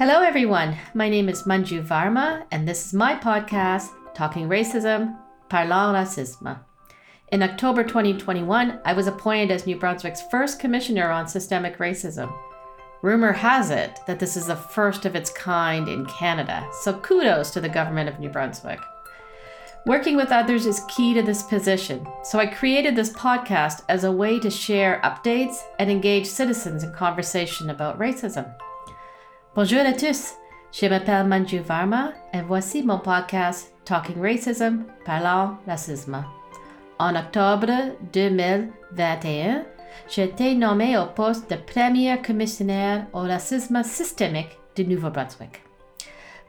Hello, everyone. My name is Manju Varma, and this is my podcast, Talking Racism, Parlant Racisme. In October 2021, I was appointed as New Brunswick's first commissioner on systemic racism. Rumor has it that this is the first of its kind in Canada, so kudos to the government of New Brunswick. Working with others is key to this position, so I created this podcast as a way to share updates and engage citizens in conversation about racism. Bonjour à tous, je m'appelle Manju Varma et voici mon podcast Talking Racism, Parlant Racisme. En octobre 2021, j'ai été nommé au poste de premier commissaire au racisme systémique du Nouveau-Brunswick.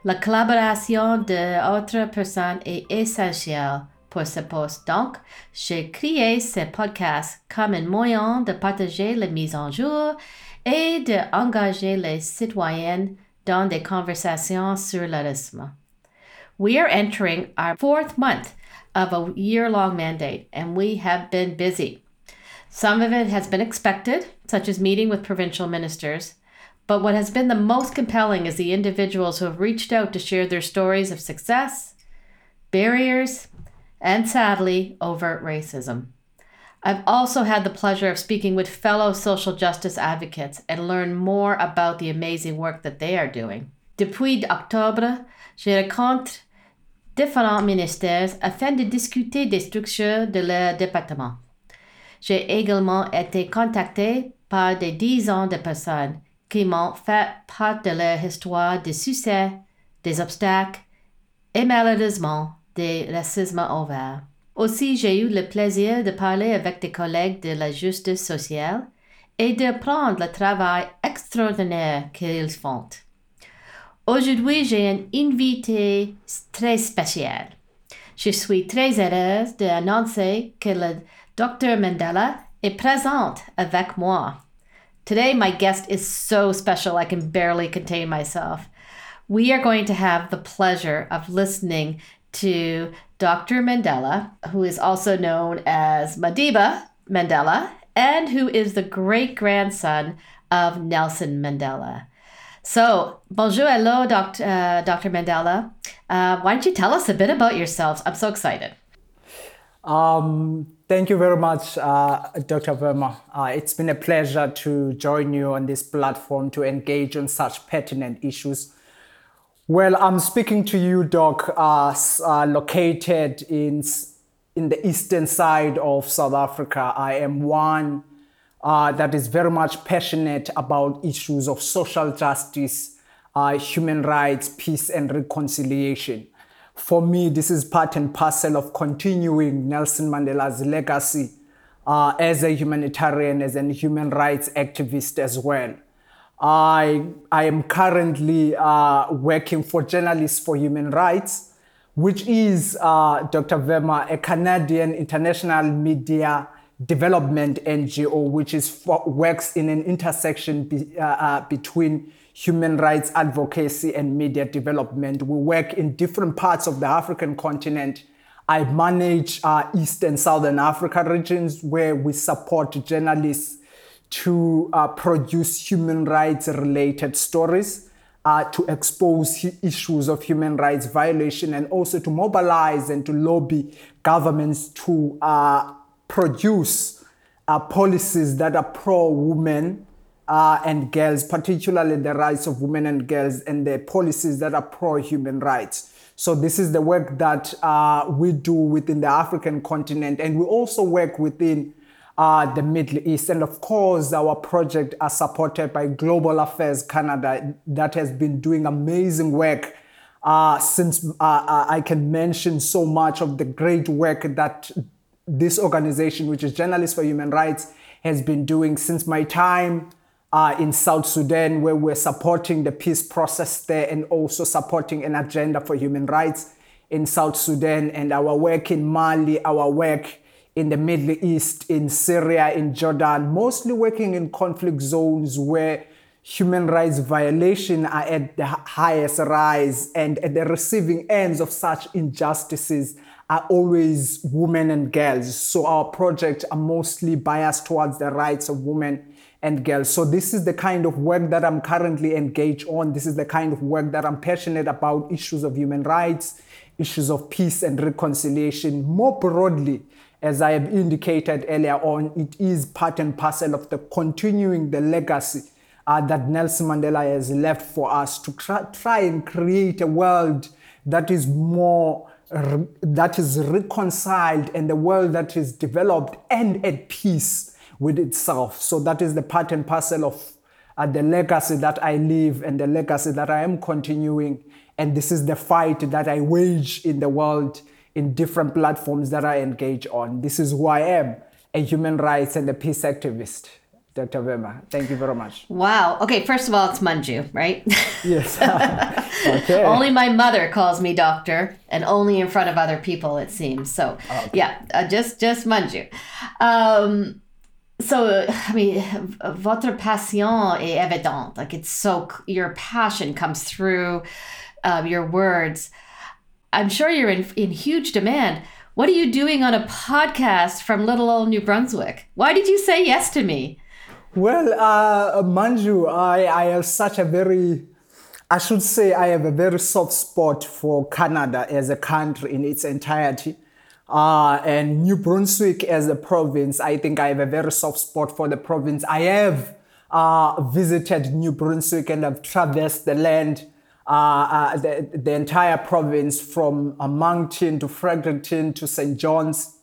La collaboration d'autres personnes est essentielle pour ce poste. Donc, j'ai créé ce podcast comme un moyen de partager les mises en jour et d'engager les citoyens dans des conversations sur le. We are entering our fourth month of a year long mandate, and we have been busy. Some of it has been expected, such as meeting with provincial ministers, but what has been the most compelling is the individuals who have reached out to share their stories of success, barriers, and sadly, overt racism. I've also had the pleasure of speaking with fellow social justice advocates and learn more about the amazing work that they are doing. Depuis octobre, je rencontre différents ministères afin de discuter des structures de leur département. J'ai également été contacté par des dizaines de personnes qui m'ont fait part de leur histoire de succès, des obstacles et malheureusement des racismes ouverts. Aussi, j'ai eu le plaisir de parler avec des collègues de la justice sociale et d'apprendre le travail extraordinaire qu'ils font. Aujourd'hui, j'ai un invité très spécial. Je suis très heureuse d'annoncer que le Dr Mandela est présent avec moi. Today, my guest is so special, I can barely contain myself. We are going to have the pleasure of listening to Dr. Mandela, who is also known as Madiba Mandela, and who is the great grandson of Nelson Mandela. So, bonjour, hello, Dr. Uh, Dr. Mandela. Uh, why don't you tell us a bit about yourselves? I'm so excited. Um, thank you very much, uh, Dr. Varma. Uh, it's been a pleasure to join you on this platform to engage on such pertinent issues. Well, I'm speaking to you, Doc, uh, located in, in the eastern side of South Africa. I am one uh, that is very much passionate about issues of social justice, uh, human rights, peace, and reconciliation for me, this is part and parcel of continuing Nelson Mandela's legacy uh, as a humanitarian, as a human rights activist as well. I, I am currently uh, working for Journalists for Human Rights, which is, uh, Dr. Varma, a Canadian international media development NGO, which is for, works in an intersection be, uh, uh, between human rights advocacy and media development. We work in different parts of the African continent. I manage uh, East and Southern Africa regions where we support journalists to uh, produce human rights related stories, uh, to expose issues of human rights violation, and also to mobilize and to lobby governments to uh, produce uh, policies that are pro women uh, and girls, particularly the rights of women and girls and the policies that are pro human rights. So, this is the work that uh, we do within the African continent, and we also work within uh, the Middle East. And of course, our project are supported by Global Affairs Canada, that has been doing amazing work. Uh, since uh, uh, I can mention so much of the great work that this organization, which is Journalists for Human Rights, has been doing since my time uh, in South Sudan, where we're supporting the peace process there and also supporting an agenda for human rights in South Sudan, and our work in Mali, our work in the Middle East, in Syria, in Jordan, mostly working in conflict zones where human rights violations are at the highest rise and at the receiving ends of such injustices are always women and girls. So our projects are mostly biased towards the rights of women and girls. So this is the kind of work that I'm currently engaged on. This is the kind of work that I'm passionate about issues of human rights, issues of peace and reconciliation. More broadly, as I have indicated earlier on, it is part and parcel of the continuing the legacy uh, that Nelson Mandela has left for us to try, try and create a world that is more that is reconciled and a world that is developed and at peace with itself. So that is the part and parcel of uh, the legacy that I live and the legacy that I am continuing. And this is the fight that I wage in the world in different platforms that I engage on. This is who I am, a human rights and a peace activist. Dr. Varma. Thank you very much. Wow. Okay, first of all, it's Manju, right? Yes. okay. only my mother calls me doctor, and only in front of other people, it seems. So, okay. yeah, uh, just just Manju. Um, so, I mean, votre passion est évidente. Like it's so your passion comes through um, your words. I'm sure you're in in huge demand. What are you doing on a podcast from little old New Brunswick? Why did you say yes to me? Well, uh, Manju, I, I have such a very, I should say, I have a very soft spot for Canada as a country in its entirety. Uh, and New Brunswick as a province, I think I have a very soft spot for the province. I have uh, visited New Brunswick and I've traversed the land, uh, uh the, the entire province from Moncton to Fredericton to St. John's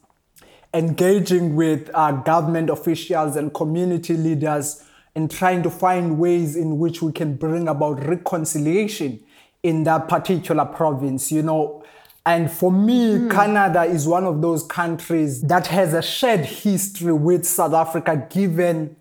engaging with uh, government officials and community leaders and trying to find ways in which we can bring about reconciliation in that particular province, you know. And for me, mm. Canada is one of those countries that has a shared history with South Africa, given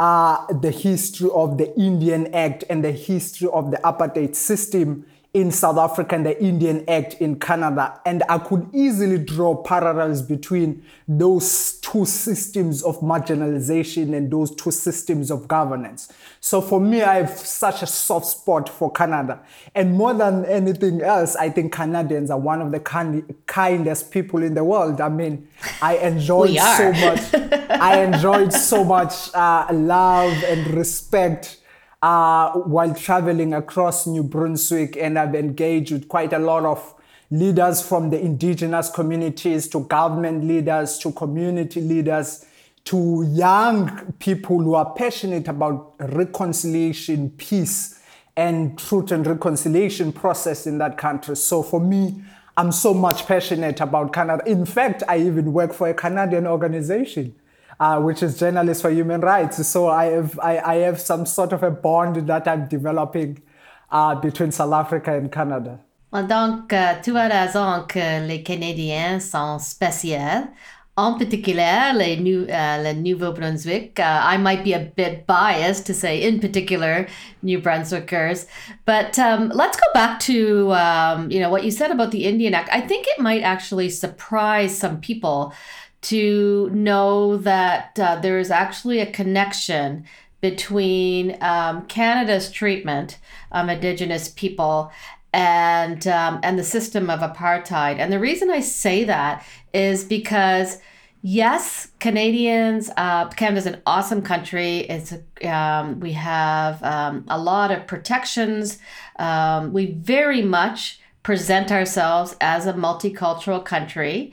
uh, the history of the Indian Act and the history of the apartheid system in South Africa and the Indian Act in Canada. And I could easily draw parallels between those two systems of marginalization and those two systems of governance. So for me, I have such a soft spot for Canada. And more than anything else, I think Canadians are one of the kind- kindest people in the world. I mean, I enjoyed so much. I enjoyed so much uh, love and respect uh, while traveling across New Brunswick, and I've engaged with quite a lot of leaders from the indigenous communities to government leaders to community leaders to young people who are passionate about reconciliation, peace, and truth and reconciliation process in that country. So for me, I'm so much passionate about Canada. In fact, I even work for a Canadian organization uh, which is Journalists for Human Rights. So I have, I, I have some sort of a bond that I'm developing uh, between South Africa and Canada. Donc, euh, tu as raison que les Canadiens sont spéciaux. En particular, les uh, Nouveau-Brunswick. Uh, I might be a bit biased to say, in particular, New Brunswickers. But um, let's go back to um, you know what you said about the Indian Act. I think it might actually surprise some people to know that uh, there is actually a connection between um, Canada's treatment of Indigenous people and um, and the system of apartheid. And the reason I say that is because yes, Canadians, uh, Canada's an awesome country. It's um, we have um, a lot of protections. Um, we very much present ourselves as a multicultural country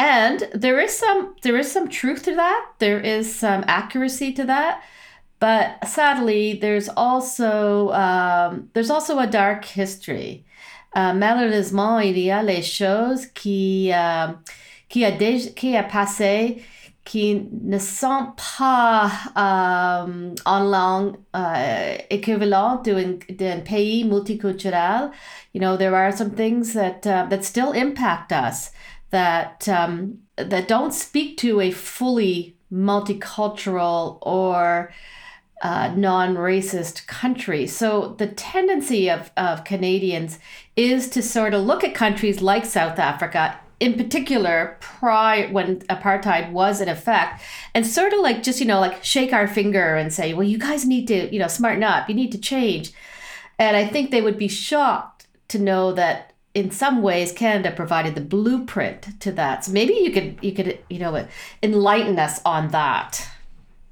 and there is some there is some truth to that. There is some accuracy to that. But sadly there's also um, there's also a dark history. Uh, malheureusement il y a les choses qui euh, qui a déjà, qui a passé qui ne sont pas euh, en langue euh, équivalente d'un pays multiculturel. You know there are some things that uh, that still impact us that um, that don't speak to a fully multicultural or uh, non-racist country. So the tendency of, of Canadians is to sort of look at countries like South Africa, in particular, prior when apartheid was in effect, and sort of like just you know like shake our finger and say, well, you guys need to you know smarten up, you need to change, and I think they would be shocked to know that in some ways Canada provided the blueprint to that. So maybe you could you could you know enlighten us on that.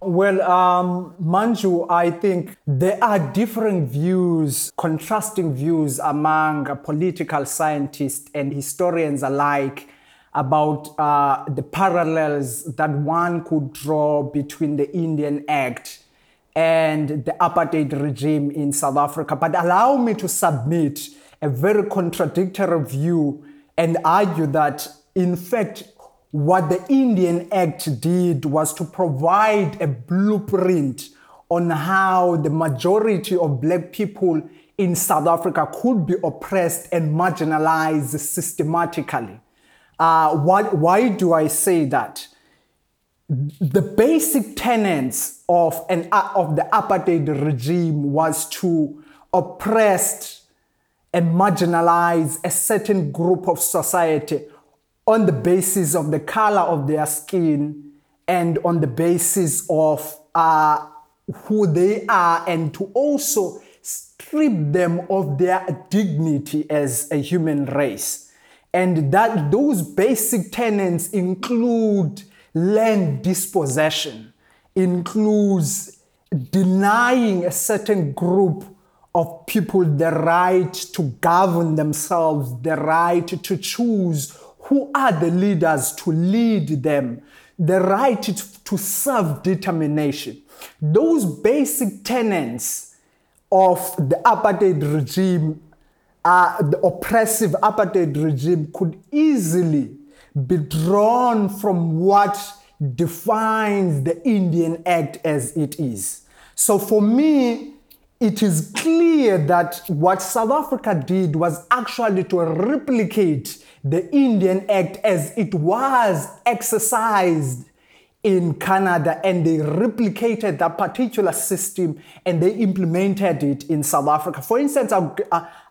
Well, um, Manju, I think there are different views, contrasting views among political scientists and historians alike about uh, the parallels that one could draw between the Indian Act and the apartheid regime in South Africa. But allow me to submit a very contradictory view and argue that, in fact, what the Indian Act did was to provide a blueprint on how the majority of black people in South Africa could be oppressed and marginalized systematically. Uh, why, why do I say that? The basic tenets of, an, of the apartheid regime was to oppress and marginalize a certain group of society on the basis of the color of their skin and on the basis of uh, who they are, and to also strip them of their dignity as a human race. And that those basic tenets include land dispossession, includes denying a certain group of people the right to govern themselves, the right to choose who are the leaders to lead them, the right to self determination. Those basic tenets of the apartheid regime, uh, the oppressive apartheid regime, could easily be drawn from what defines the Indian Act as it is. So for me, it is clear that what South Africa did was actually to replicate the Indian Act as it was exercised in Canada and they replicated that particular system and they implemented it in South Africa. For instance, I'll,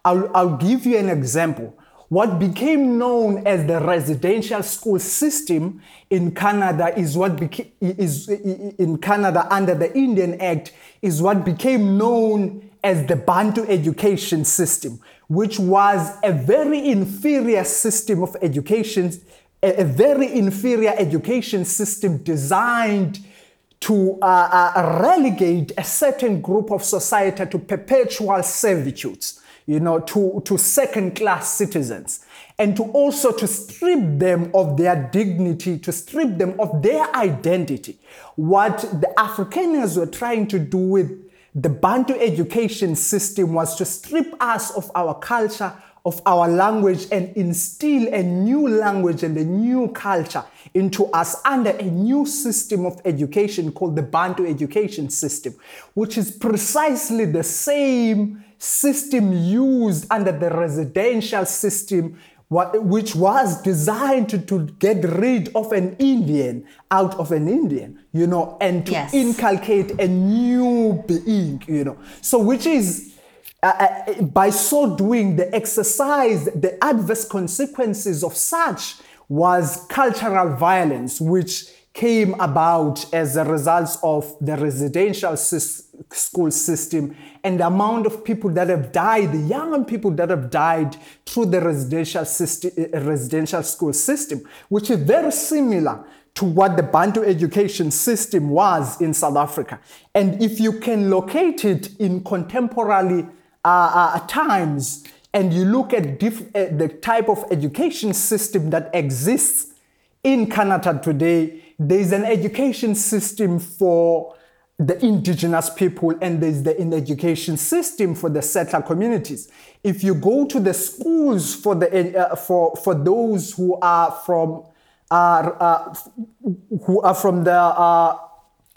I'll, I'll give you an example. What became known as the residential school system in Canada is what became, is in Canada under the Indian Act is what became known as the Bantu education system, which was a very inferior system of education, a, very inferior education system designed to uh, uh, relegate a certain group of society to perpetual servitudes, you know, to, to second class citizens, and to also to strip them of their dignity, to strip them of their identity. What the Afrikaners were trying to do with the Bantu education system was to strip us of our culture, of our language, and instill a new language and a new culture into us under a new system of education called the Bantu education system, which is precisely the same system used under the residential system which was designed to, to get rid of an Indian out of an Indian, you know, and to yes. inculcate a new being, you know. So, which is uh, uh, by so doing, the exercise, the adverse consequences of such was cultural violence, which came about as a result of the residential school system and the amount of people that have died, the young people that have died through the residential system, uh, residential school system, which is very similar to what the Bantu education system was in South Africa. And if you can locate it in contemporary uh, uh, times, and you look at diff- uh, the type of education system that exists in Canada today, there's an education system for the indigenous people and there's the education system for the settler communities. If you go to the schools for the uh, for for those who are from are uh, who are from the uh,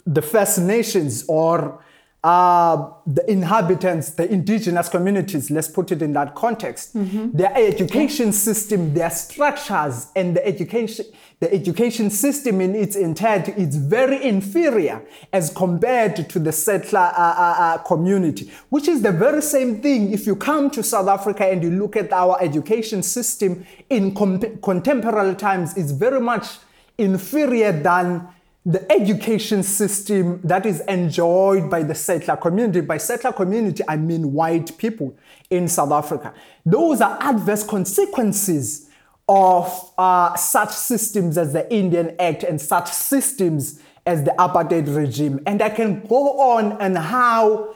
the first nations or uh, the inhabitants, the indigenous communities, let's put it in that context, mm-hmm. their education system, their structures, and the education, the education system in its entirety is very inferior as compared to the settler uh, uh, uh, community, which is the very same thing if you come to South Africa and you look at our education system in com- contemporary times, it's very much inferior than the education system that is enjoyed by the settler community. By settler community, I mean white people in South Africa. Those are adverse consequences of uh, such systems as the Indian Act and such systems as the apartheid regime. And I can go on and how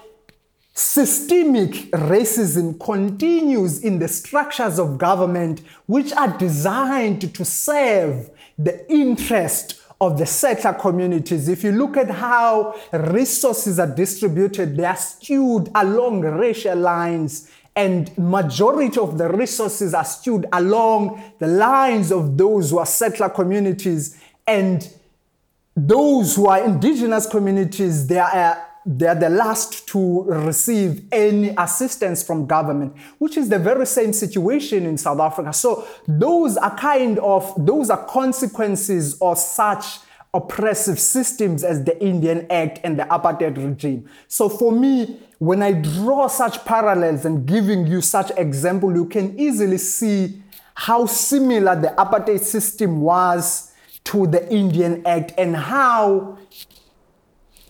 systemic racism continues in the structures of government which are designed to serve the interest of the settler communities. If you look at how resources are distributed, they are skewed along racial lines and majority of the resources are skewed along the lines of those who are settler communities and those who are indigenous communities they are they're the last to receive any assistance from government, which is the very same situation in South Africa. So those are kind of, those are consequences of such oppressive systems as the Indian Act and the apartheid regime. So for me, when I draw such parallels and giving you such example, you can easily see how similar the apartheid system was to the Indian Act and how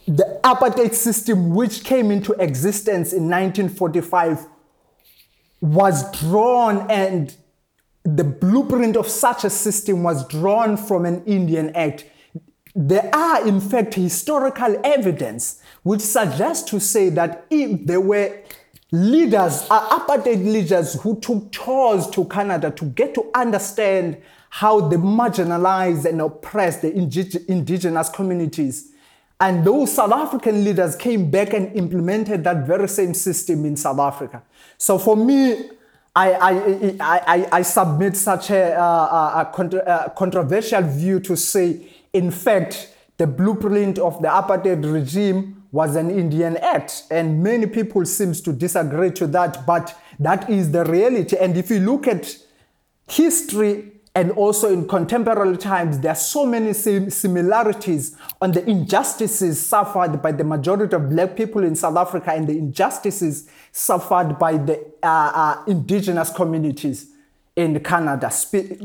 the apartheid system, which came into existence in 1945, was drawn and the blueprint of such a system was drawn from an Indian Act. There are, in fact, historical evidence which suggests to say that if there were leaders, uh, apartheid leaders who took tours to Canada to get to understand how they marginalized and oppressed the indigenous communities, and those South African leaders came back and implemented that very same system in South Africa. So for me, I, I, I, I submit such a, uh, uh, a, contra, a, uh, controversial view to say, in fact, the blueprint of the apartheid regime was an Indian act. And many people seem to disagree to that, but that is the reality. And if you look at history, and also in contemporary times, there are so many similarities on the injustices suffered by the majority of black people in South Africa and the injustices suffered by the uh, uh, indigenous communities in Canada, Spe-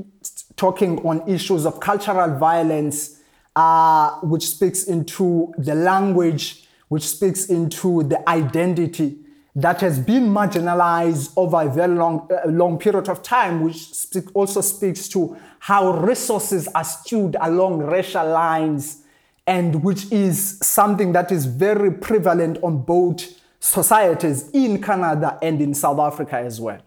talking on issues of cultural violence, uh, which speaks into the language, which speaks into the identity that has been marginalized over a very long, uh, long period of time, which speak, also speaks to how resources are skewed along racial lines, and which is something that is very prevalent on both societies in Canada and in South Africa as well.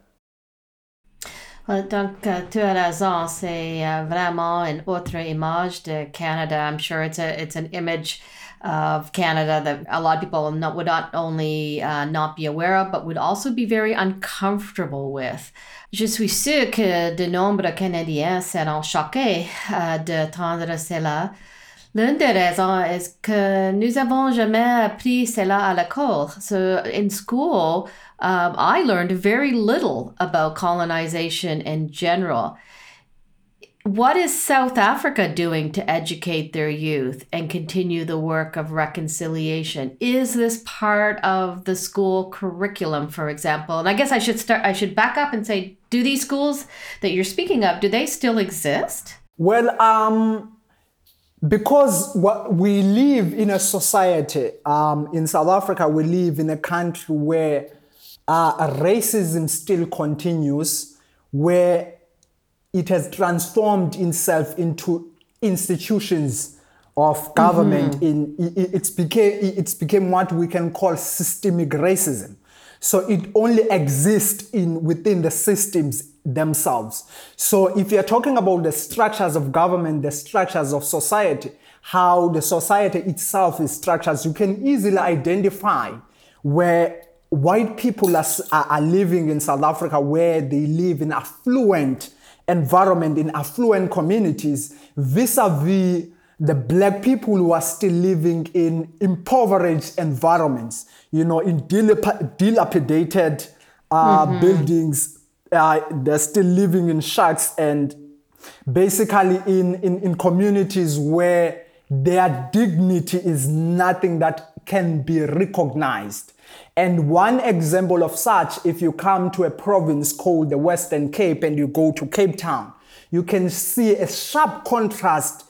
Donc, uh, tu as raison, c'est uh, vraiment une autre image de Canada. I'm sure it's a it's an image of Canada that a lot of people not, would not only uh, not be aware of, but would also be very uncomfortable with. Je suis sûre que de nombreux Canadiens seront choqués uh, d'entendre cela. L'une des raisons est que nous avons jamais appris cela à l'école. So in school, um, I learned very little about colonization in general what is South Africa doing to educate their youth and continue the work of reconciliation? Is this part of the school curriculum, for example? And I guess I should start I should back up and say, do these schools that you're speaking of, do they still exist? Well, um because what we live in a society um, in South Africa, we live in a country where uh, racism still continues, where it has transformed itself into institutions of government mm-hmm. in it's became it's became what we can call systemic racism so it only exists in within the systems themselves so if you're talking about the structures of government the structures of society how the society itself is structured you can easily identify where white people are, are living in south africa where they live in affluent environment in affluent communities vis-a-vis the black people who are still living in impoverished environments, you know, in dilap- dilapidated uh, mm-hmm. buildings. Uh, they're still living in shacks and basically in, in, in communities where their dignity is nothing that can be recognized. And one example of such, if you come to a province called the Western Cape and you go to Cape Town, you can see a sharp contrast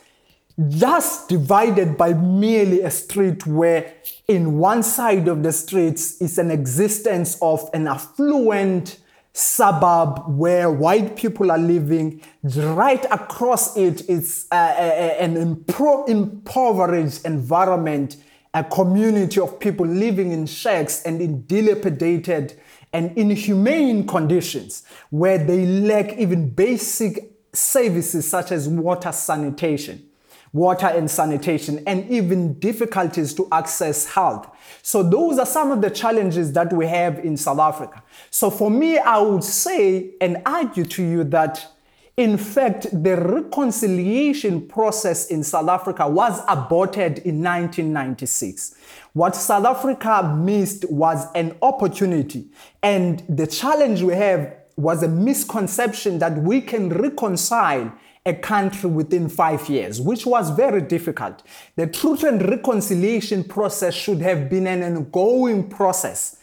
just divided by merely a street where in one side of the streets is an existence of an affluent suburb where white people are living. Right across it is uh, an impoverished environment, a community of people living in shacks and in dilapidated and inhumane conditions where they lack even basic services such as water sanitation water and sanitation, and even difficulties to access health. So, those are some of the challenges that we have in South Africa. So, for me, I would say and argue to you that, in fact, the reconciliation process in South Africa was aborted in 1996. What South Africa missed was an opportunity, and the challenge we have was a misconception that we can reconcile a country within five years, which was very difficult. The truth and reconciliation process should have been an ongoing process.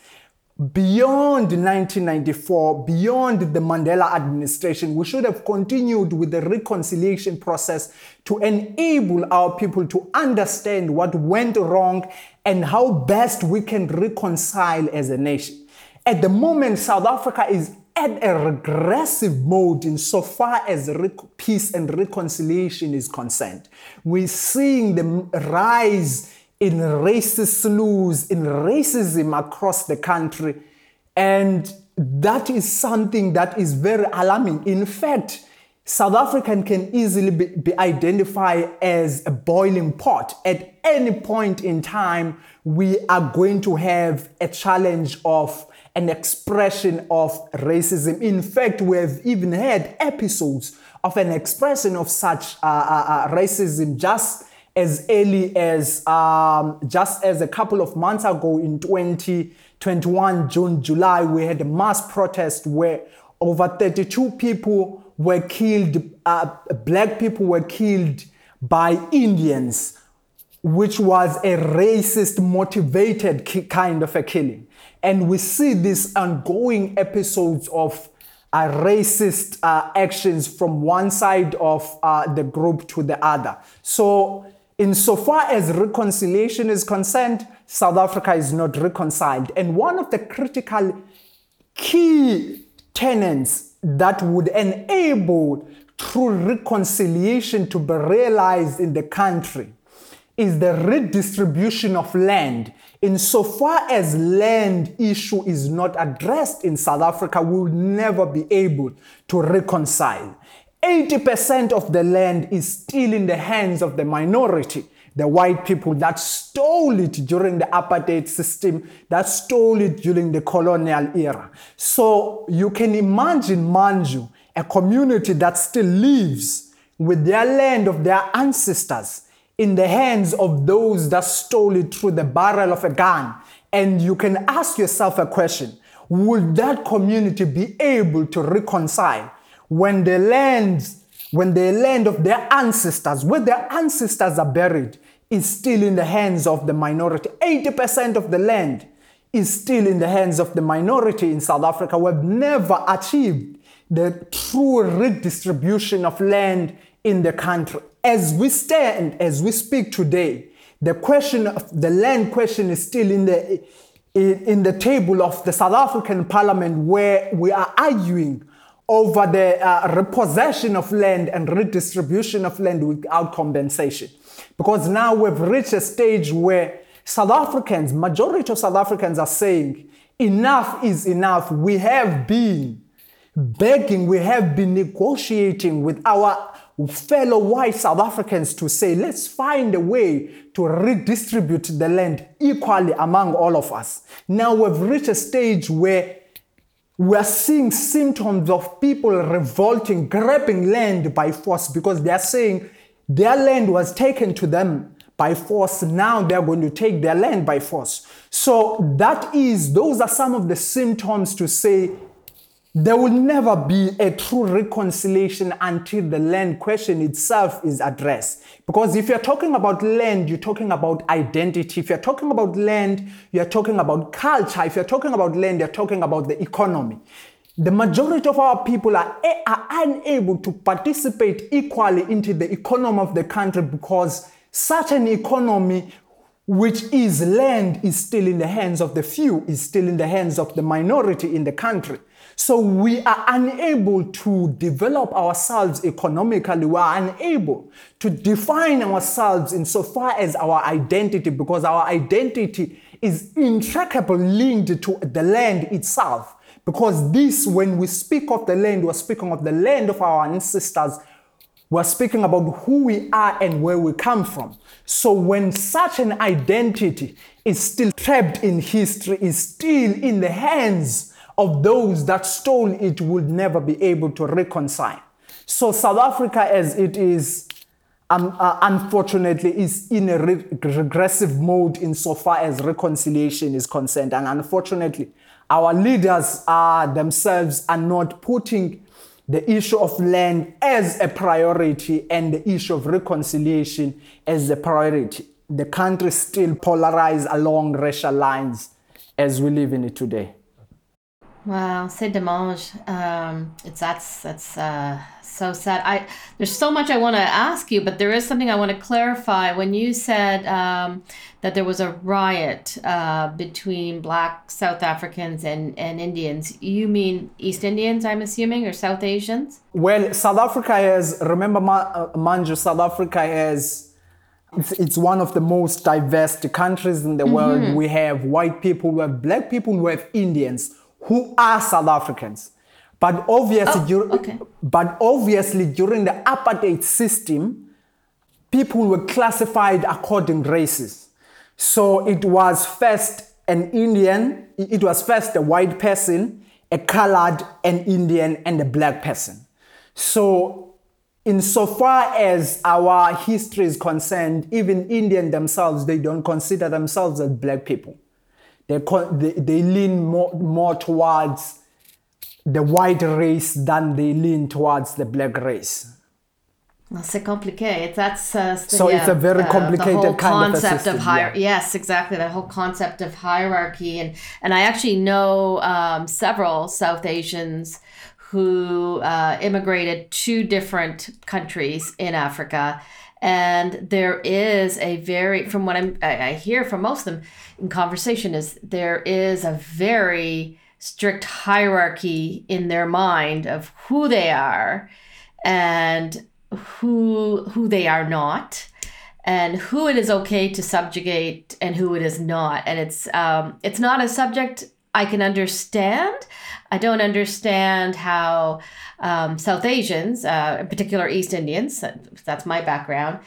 Beyond 1994, beyond the Mandela administration, we should have continued with the reconciliation process to enable our people to understand what went wrong and how best we can reconcile as a nation. At the moment, South Africa is at a regressive mode insofar as peace and reconciliation is concerned. We're seeing the rise in racist slurs, in racism across the country. And that is something that is very alarming. In fact, South African can easily be, be, identified as a boiling pot. At any point in time, we are going to have a challenge of an expression of racism. In fact, we have even had episodes of an expression of such uh, uh, uh, racism just as early as um, just as a couple of months ago in 2021 June July we had a mass protest where over 32 people were killed uh, black people were killed by Indians which was a racist motivated kind of a killing and we see these ongoing episodes of uh, racist uh, actions from one side of uh, the group to the other. So, insofar as reconciliation is concerned, South Africa is not reconciled. And one of the critical key tenets that would enable true reconciliation to be realized in the country is the redistribution of land. Insofar as land issue is not addressed in South Africa, we will never be able to reconcile. 80% of the land is still in the hands of the minority, the white people that stole it during the apartheid system, that stole it during the colonial era. So you can imagine Manju, a community that still lives with their land of their ancestors in the hands of those that stole it through the barrel of a gun. And you can ask yourself a question Would that community be able to reconcile when the land, when the land of their ancestors, where their ancestors are buried, is still in the hands of the minority? 80% of the land is still in the hands of the minority in South Africa. We've never achieved the true redistribution of land in the country. As we stand, as we speak today, the question of the land question is still in the in, in the table of the South African Parliament where we are arguing over the uh, repossession of land and redistribution of land without compensation. Because now we've reached a stage where South Africans, majority of South Africans are saying enough is enough. We have been begging, we have been negotiating with our fellow white South Africans to say, let's find a way to redistribute the land equally among all of us. Now we've reached a stage where we're seeing symptoms of people revolting, grabbing land by force because they're saying their land was taken to them by force. Now they're going to take their land by force. So that is, those are some of the symptoms to say there will never be a true reconciliation until the land question itself is addressed. Because if you're talking about land, you're talking about identity. If you're talking about land, you're talking about culture. If you're talking about land, you're talking about the economy. the majority of our people are, eh, are unable to participate equally into the economy of the country because such an economy which is land is still in the hands of the few is still in the hands of the minority in the country so we are unable to develop ourselves economically we are unable to define ourselves insofar as our identity because our identity is intricately linked to the land itself because this, when we speak of the land, we're speaking of the land of our ancestors. We're speaking about who we are and where we come from. So when such an identity is still trapped in history, is still in the hands of those that stole it, would never be able to reconcile. So South Africa, as it is, um, uh, unfortunately, is in a re- regressive mode insofar as reconciliation is concerned. And unfortunately, our leaders are themselves are not putting the issue of land as a priority and the issue of reconciliation as a priority. The country still polarized along racial lines as we live in it today. Wow, c'est dommage. Um, it's that's that's uh, so sad. I there's so much I want to ask you, but there is something I want to clarify. When you said um, that there was a riot uh, between Black South Africans and and Indians, you mean East Indians? I'm assuming, or South Asians? Well, South Africa has remember, uh, Manju. South Africa has. It's, it's one of the most diverse countries in the mm-hmm. world. We have white people, we have black people, we have Indians who are South Africans. But obviously, oh, okay. but obviously during the apartheid system, people were classified according races. So it was first an Indian, it was first a white person, a colored, an Indian, and a black person. So insofar as our history is concerned, even Indian themselves, they don't consider themselves as black people. They, they, they lean more, more towards the white race than they lean towards the black race. C'est compliqué. That's uh, so yeah, it's a very complicated the whole kind concept of, system, of hier- yeah. Yes, exactly. That whole concept of hierarchy, and and I actually know um, several South Asians who uh, immigrated to different countries in Africa, and there is a very, from what I'm, I hear from most of them in conversation, is there is a very strict hierarchy in their mind of who they are and who who they are not and who it is okay to subjugate and who it is not. And it's um, it's not a subject i can understand. I don't understand how um, south asians uh, in particular east indians that's my background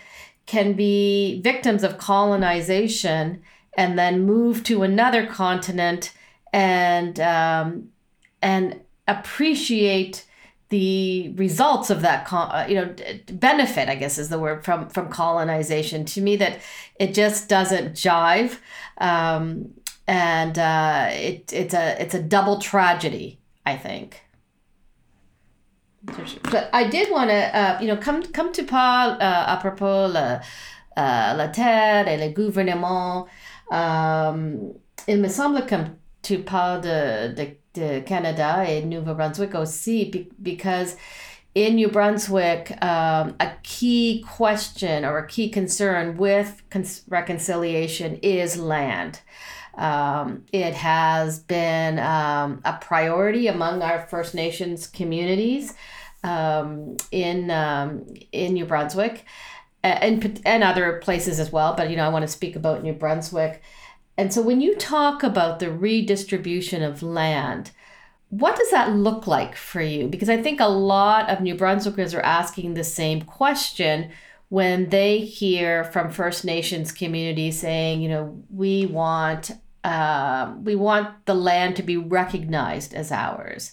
can be victims of colonization and then move to another continent and um, and appreciate the results of that uh, you know benefit i guess is the word from from colonization. To me that it just doesn't jive um, and uh, it, it's a it's a double tragedy i think but i did want to uh, you know come come to pas uh, à propos la, uh, la terre et le gouvernement um, il me semble comme tu parles de, de, de Canada et Nouveau-Brunswick aussi because in New Brunswick, um, a key question or a key concern with reconciliation is land. Um, it has been um, a priority among our First Nations communities um, in um, in New Brunswick and and other places as well. But you know, I want to speak about New Brunswick. And so when you talk about the redistribution of land, what does that look like for you? Because I think a lot of New Brunswickers are asking the same question when they hear from First Nations communities saying, you know, we want uh, we want the land to be recognized as ours.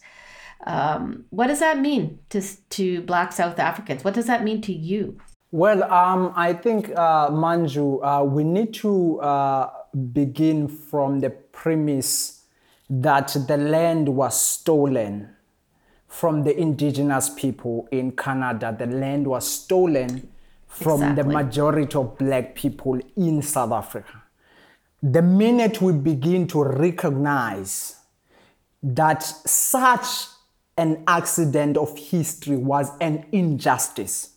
Um, what does that mean to to Black South Africans? What does that mean to you? Well, um, I think uh, Manju, uh, we need to uh, begin from the premise that the land was stolen from the indigenous people in Canada. The land was stolen from exactly. the majority of black people in South Africa. The minute we begin to recognize that such an accident of history, was an injustice,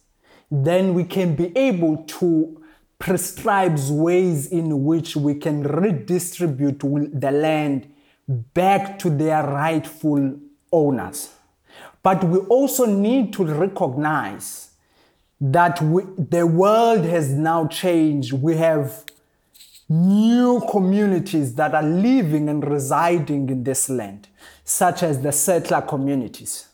then we can be able to prescribe ways in which we can redistribute the land back to their rightful owners. But we also need to recognize that we, the world has now changed. We have new communities that are living and residing in this land, such as the settler communities.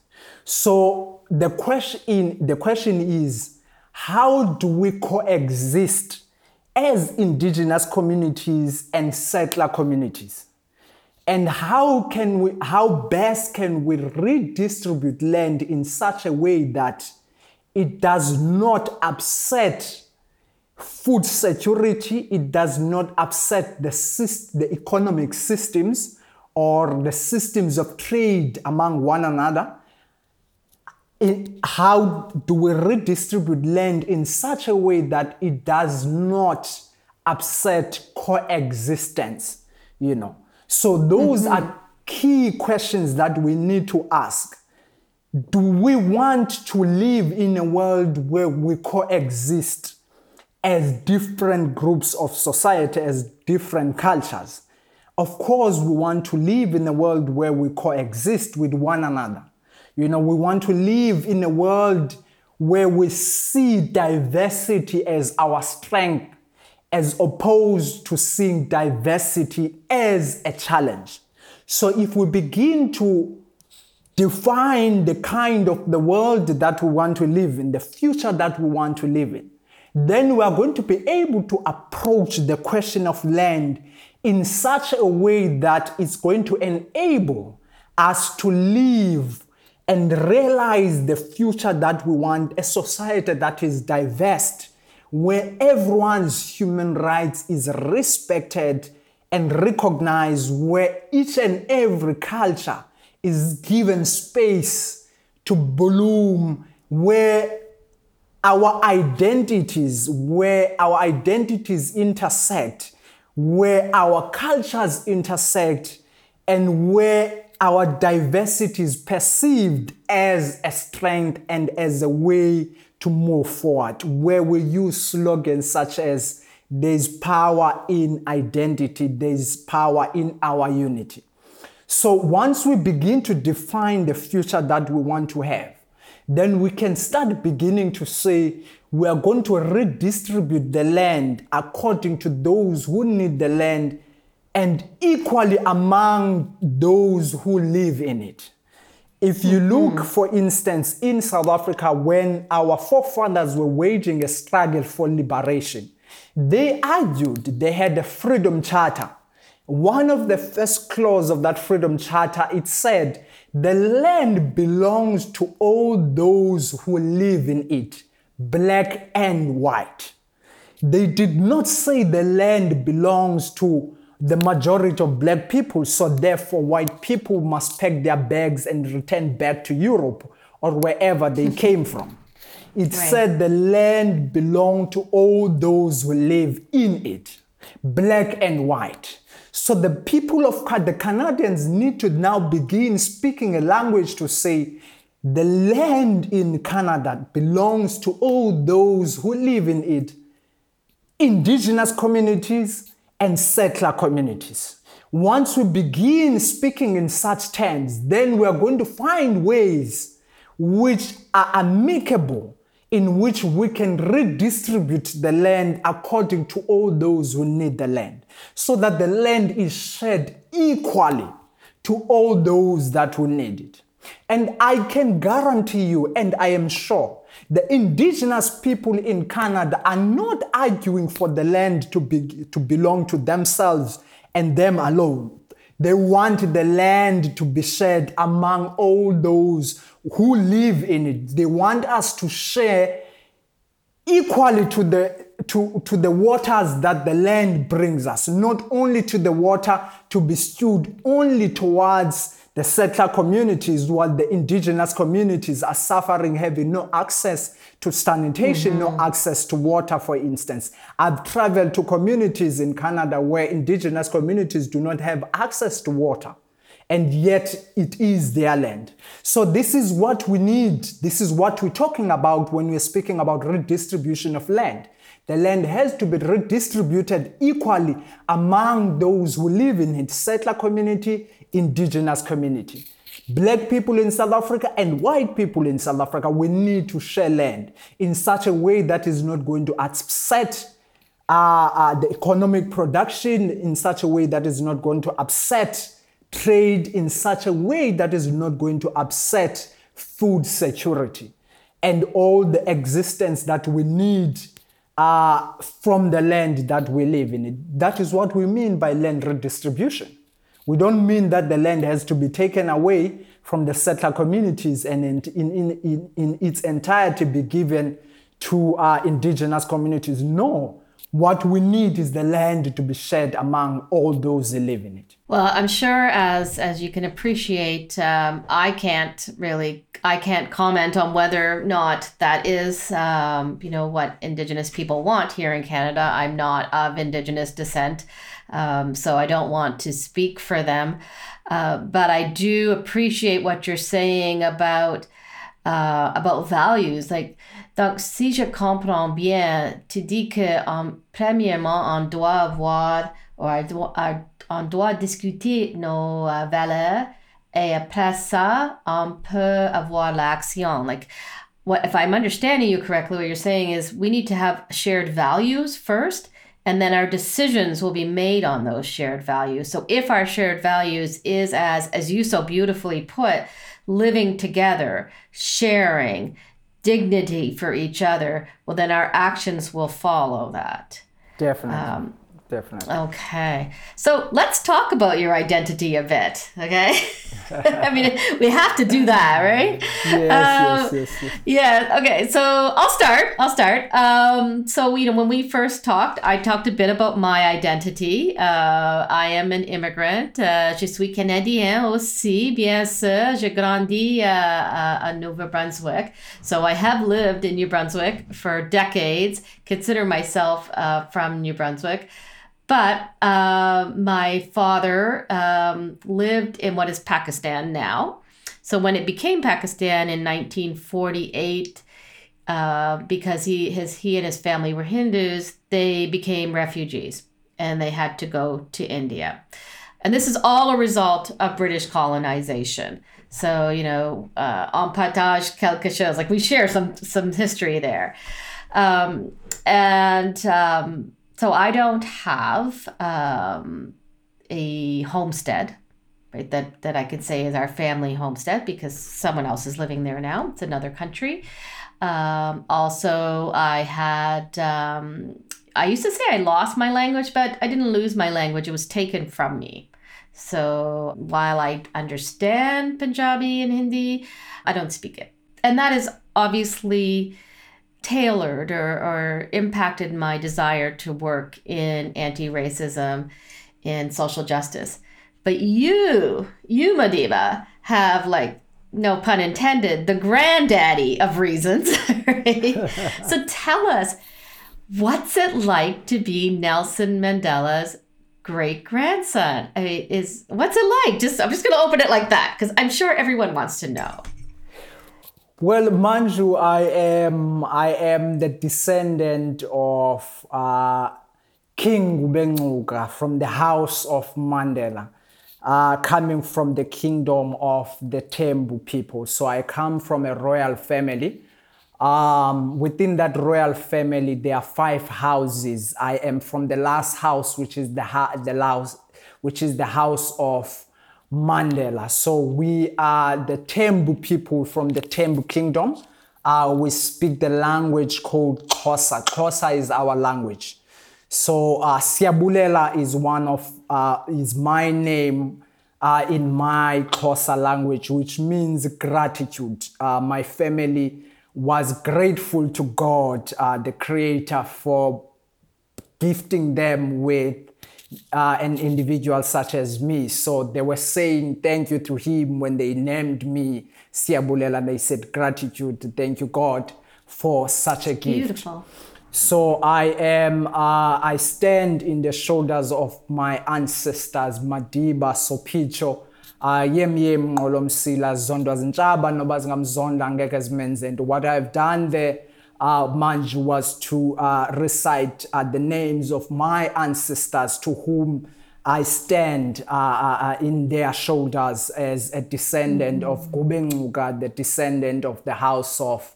So the question, the question is, how do we coexist as indigenous communities and settler communities? and how can we how best can we redistribute land in such a way that it does not upset food security it does not upset the, the economic systems or the systems of trade among one another it, how do we redistribute land in such a way that it does not upset coexistence you know so, those mm-hmm. are key questions that we need to ask. Do we want to live in a world where we coexist as different groups of society, as different cultures? Of course, we want to live in a world where we coexist with one another. You know, we want to live in a world where we see diversity as our strength as opposed to seeing diversity as a challenge. So if we begin to define the kind of the world that we want to live in, the future that we want to live in, then we are going to be able to approach the question of land in such a way that it's going to enable us to live and realize the future that we want, a society that is diverse, where everyone's human rights is respected and recognized, where each and every culture is given space to bloom, where our identities, where our identities intersect, where our cultures intersect, and where our diversity is perceived as a strength and as a way to move forward, where we use slogans such as there's power in identity, there's power in our unity. So once we begin to define the future that we want to have, then we can start beginning to say we are going to redistribute the land according to those who need the land and equally among those who live in it. If you look, mm-hmm. for instance, in South Africa, when our forefathers were waging a struggle for liberation, they argued they had a freedom charter. One of the first clause of that freedom charter, it said, the land belongs to all those who live in it, black and white. They did not say the land belongs to the majority of black people, so therefore white people must pack their bags and return back to Europe or wherever they came from. It right. said the land belonged to all those who live in it, black and white. So the people of the Canadians need to now begin speaking a language to say the land in Canada belongs to all those who live in it, indigenous communities, and settler communities. Once we begin speaking in such terms, then we are going to find ways which are amicable in which we can redistribute the land according to all those who need the land, so that the land is shared equally to all those that who need it. And I can guarantee you, and I am sure, the indigenous people in Canada are not arguing for the land to, be, to belong to themselves and them alone. They want the land to be shared among all those who live in it. They want us to share equally to the to, to the waters that the land brings us, not only to the water to be stewed only towards the settler communities, while the indigenous communities are suffering, having no access to sanitation, mm-hmm. no access to water, for instance. I've traveled to communities in Canada where indigenous communities do not have access to water. And yet it is their land. So, this is what we need. This is what we're talking about when we're speaking about redistribution of land. The land has to be redistributed equally among those who live in it settler community, indigenous community. Black people in South Africa and white people in South Africa, we need to share land in such a way that is not going to upset uh, uh, the economic production, in such a way that is not going to upset trade, in such a way that is not going to upset food security and all the existence that we need uh, from the land that we live in. That is what we mean by land redistribution. We don't mean that the land has to be taken away from the settler communities and in, in, in, in its entirety be given to our indigenous communities. No, what we need is the land to be shared among all those who live in it. Well, I'm sure as as you can appreciate, um, I can't really I can't comment on whether or not that is um, you know what Indigenous people want here in Canada. I'm not of Indigenous descent. Um, so I don't want to speak for them. Uh, but I do appreciate what you're saying about uh, about values. Like, donc, si je comprends bien, tu dis que en, premièrement, on doit avoir, ou on doit discuter nos uh, valeurs, et après ça, on peut avoir l'action. Like, what if I'm understanding you correctly, what you're saying is we need to have shared values first and then our decisions will be made on those shared values. So if our shared values is as as you so beautifully put living together sharing dignity for each other well then our actions will follow that. Definitely. Um, definitely. Okay. So let's talk about your identity a bit. Okay. I mean, we have to do that, right? Yes, um, yes, yes, yes, Yeah. Okay. So I'll start. I'll start. Um, so you know, when we first talked, I talked a bit about my identity. Uh, I am an immigrant. Uh, je suis canadien aussi, bien sûr. J'ai grandi uh, uh, New Brunswick. So I have lived in New Brunswick for decades. Consider myself uh, from New Brunswick. But uh, my father um, lived in what is Pakistan now. So when it became Pakistan in 1948, uh, because he his he and his family were Hindus, they became refugees and they had to go to India. And this is all a result of British colonization. So you know, uh, on partage quelque chose. Like we share some some history there, um, and. Um, so I don't have um, a homestead, right? That that I could say is our family homestead because someone else is living there now. It's another country. Um, also, I had. Um, I used to say I lost my language, but I didn't lose my language. It was taken from me. So while I understand Punjabi and Hindi, I don't speak it. And that is obviously tailored or, or impacted my desire to work in anti racism, in social justice. But you, you, Madiba, have like, no pun intended, the granddaddy of reasons. Right? so tell us, what's it like to be Nelson Mandela's great grandson? I mean, is what's it like? Just I'm just gonna open it like that because I'm sure everyone wants to know. Well, Manju, I am I am the descendant of uh, King Gubengcuka from the house of Mandela, uh, coming from the kingdom of the Tembu people. So I come from a royal family. Um, within that royal family, there are five houses. I am from the last house, which is the ha- the house, which is the house of Mandela. So we are the Tembu people from the Tembu kingdom. Uh, we speak the language called Xhosa. Xhosa is our language. So uh, Siyabulela is one of uh, is my name uh, in my Xhosa language, which means gratitude. Uh, my family was grateful to God, uh, the Creator, for gifting them with uh, an individual such as me. So they were saying thank you to him when they named me Siyabulela. And they said gratitude, thank you God for such a gift. Beautiful. So I am, uh, I stand in the shoulders of my ancestors, Madiba, Sopicho, uh, yem yem nqolomsila zondwa zintshaba noba zingamzonda angeke zimenze nto what i've done there uh, Manj was to uh, recite uh, the names of my ancestors to whom I stand uh, uh, in their shoulders as a descendant of Gubenguka, the descendant of the house of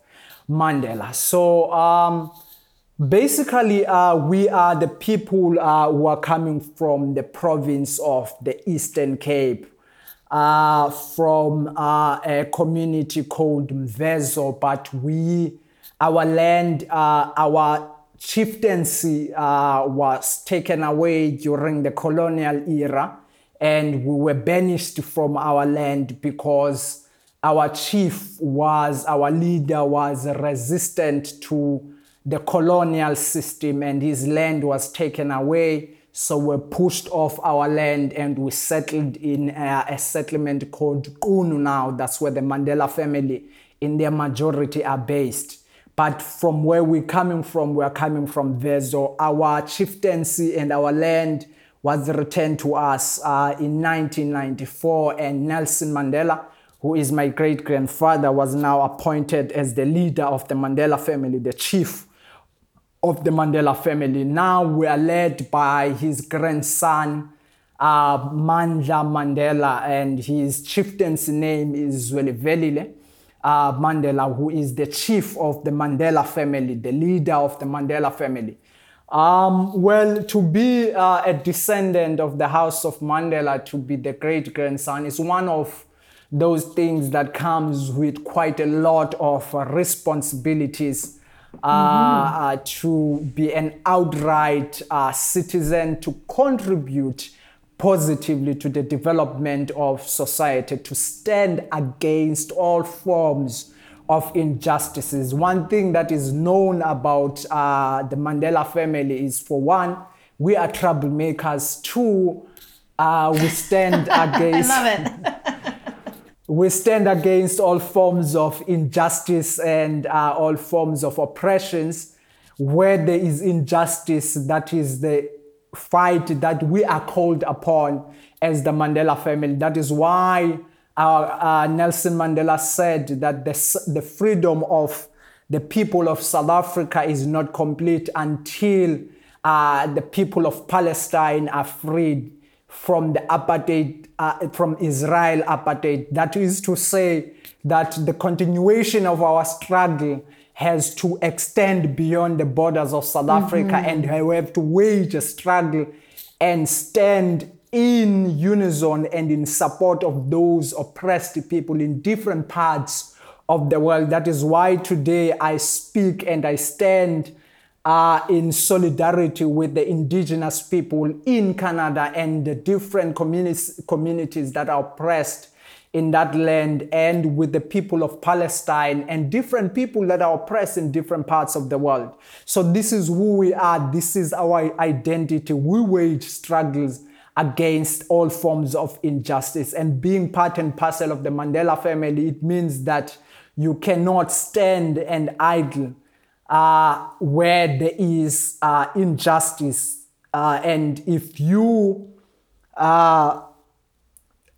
Mandela. So um, basically, uh, we are the people uh, who are coming from the province of the Eastern Cape. Uh, from uh, a community called Mvezo, but we, our land, our chieftaincy uh, was taken away during the colonial era and we were banished from our land because our chief was, our leader was resistant to the colonial system and his land was taken away. So we're pushed off our land and we settled in a, a settlement called Qunu now. That's where the Mandela family in their majority are based. But from where we're coming from, we're coming from there. So our chieftaincy and our land was returned to us uh, in 1994, and Nelson Mandela, who is my great grandfather, was now appointed as the leader of the Mandela family, the chief of the Mandela family. Now we are led by his grandson, uh, Mandela, and his chieftain's name is Zwelivelile uh, Mandela, who is the chief of the Mandela family, the leader of the Mandela family. Um, well, to be uh, a descendant of the house of Mandela, to be the great grandson, is one of those things that comes with quite a lot of uh, responsibilities. Uh, mm-hmm. Uh, to be an outright uh, citizen, to contribute positively to the development of society, to stand against all forms of injustices. One thing that is known about uh, the Mandela family is for one, we are troublemakers. Two, uh, we stand against. I love it. we stand against all forms of injustice and uh, all forms of oppressions. Where there is injustice, that is the fight that we are called upon as the Mandela family. That is why uh, Nelson Mandela said that the, the freedom of the people of South Africa is not complete until uh, the people of Palestine are freed from the apartheid, uh, from Israel apartheid. That is to say that the continuation of our struggle has to extend beyond the borders of South mm-hmm. Africa and we have to wage a struggle and stand in unison and in support of those oppressed people in different parts of the world. That is why today I speak and I stand uh, in solidarity with the indigenous people in Canada and the different communities, communities that are oppressed in that land and with the people of Palestine and different people that are oppressed in different parts of the world. So, this is who we are, this is our identity. We wage struggles against all forms of injustice. And being part and parcel of the Mandela family, it means that you cannot stand and idle uh, where there is uh, injustice. Uh, and if you uh,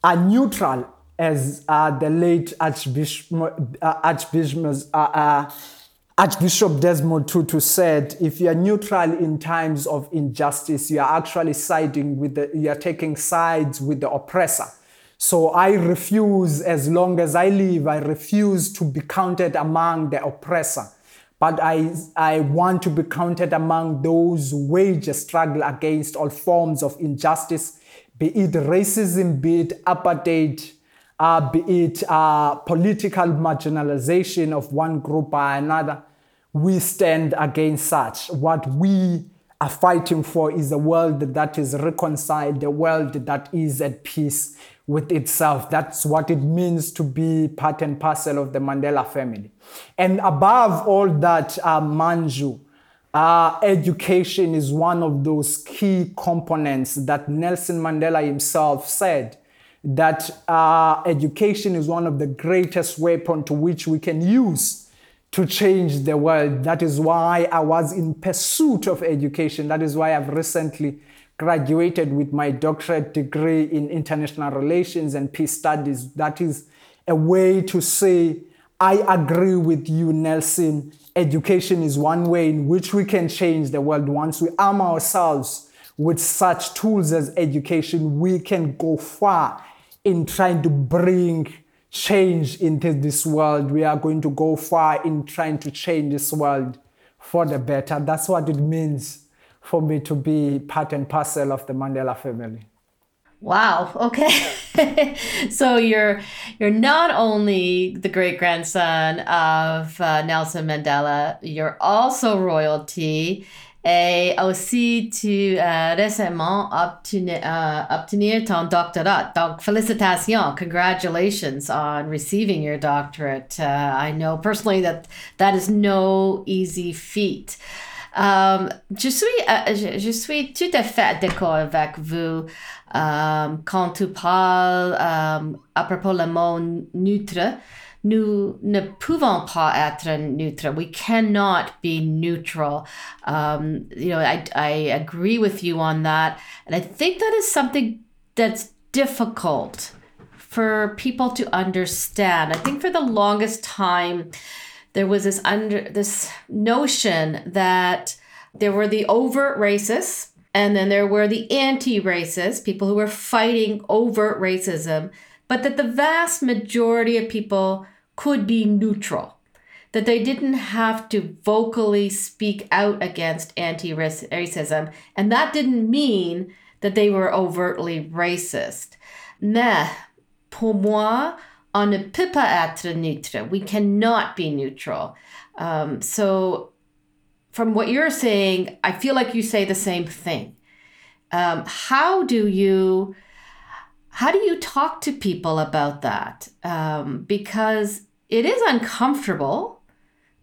are neutral as uh, the late Archbishop, uh, Archbishop, uh, uh, Archbishop Desmond Tutu said, if you are neutral in times of injustice, you are actually siding with the, you are taking sides with the oppressor. So I refuse, as long as I live, I refuse to be counted among the oppressor. But I, I want to be counted among those who wage a struggle against all forms of injustice, be it racism, be it apartheid, uh, be it uh, political marginalization of one group by another, we stand against such. What we are fighting for is a world that is reconciled, a world that is at peace with itself. That's what it means to be part and parcel of the Mandela family. And above all that, uh, Manju, uh, education is one of those key components that Nelson Mandela himself said that uh, education is one of the greatest weapons to which we can use to change the world. That is why I was in pursuit of education. That is why I've recently graduated with my doctorate degree in international relations and peace studies. That is a way to say, I agree with you, Nelson. Education is one way in which we can change the world. Once we arm ourselves with such tools as education, we can go far in trying to bring change into this world. We are going to go far in trying to change this world for the better. That's what it means for me to be part and parcel of the Mandela family. Wow. Okay. so you're you're not only the great grandson of uh, Nelson Mandela, you're also royalty. Et aussi, tu as uh, récemment obtenu, uh, obtenir ton doctorat. Donc, félicitations, congratulations on receiving your doctorate. Uh, I know personally that that is no easy feat. Um, je, suis, uh, je, je, suis tout à fait d'accord avec vous um, quand tu parles um, à propos le mot neutre. Nous ne pouvons pas être neutre. We cannot be neutral. Um, you know, I, I agree with you on that. And I think that is something that's difficult for people to understand. I think for the longest time, there was this under this notion that there were the overt racists and then there were the anti-racists people who were fighting overt racism but that the vast majority of people could be neutral that they didn't have to vocally speak out against anti-racism and that didn't mean that they were overtly racist mais pour moi on ne peut pas être neutre. We cannot be neutral. Um, so, from what you're saying, I feel like you say the same thing. Um, how do you how do you talk to people about that? Um, because it is uncomfortable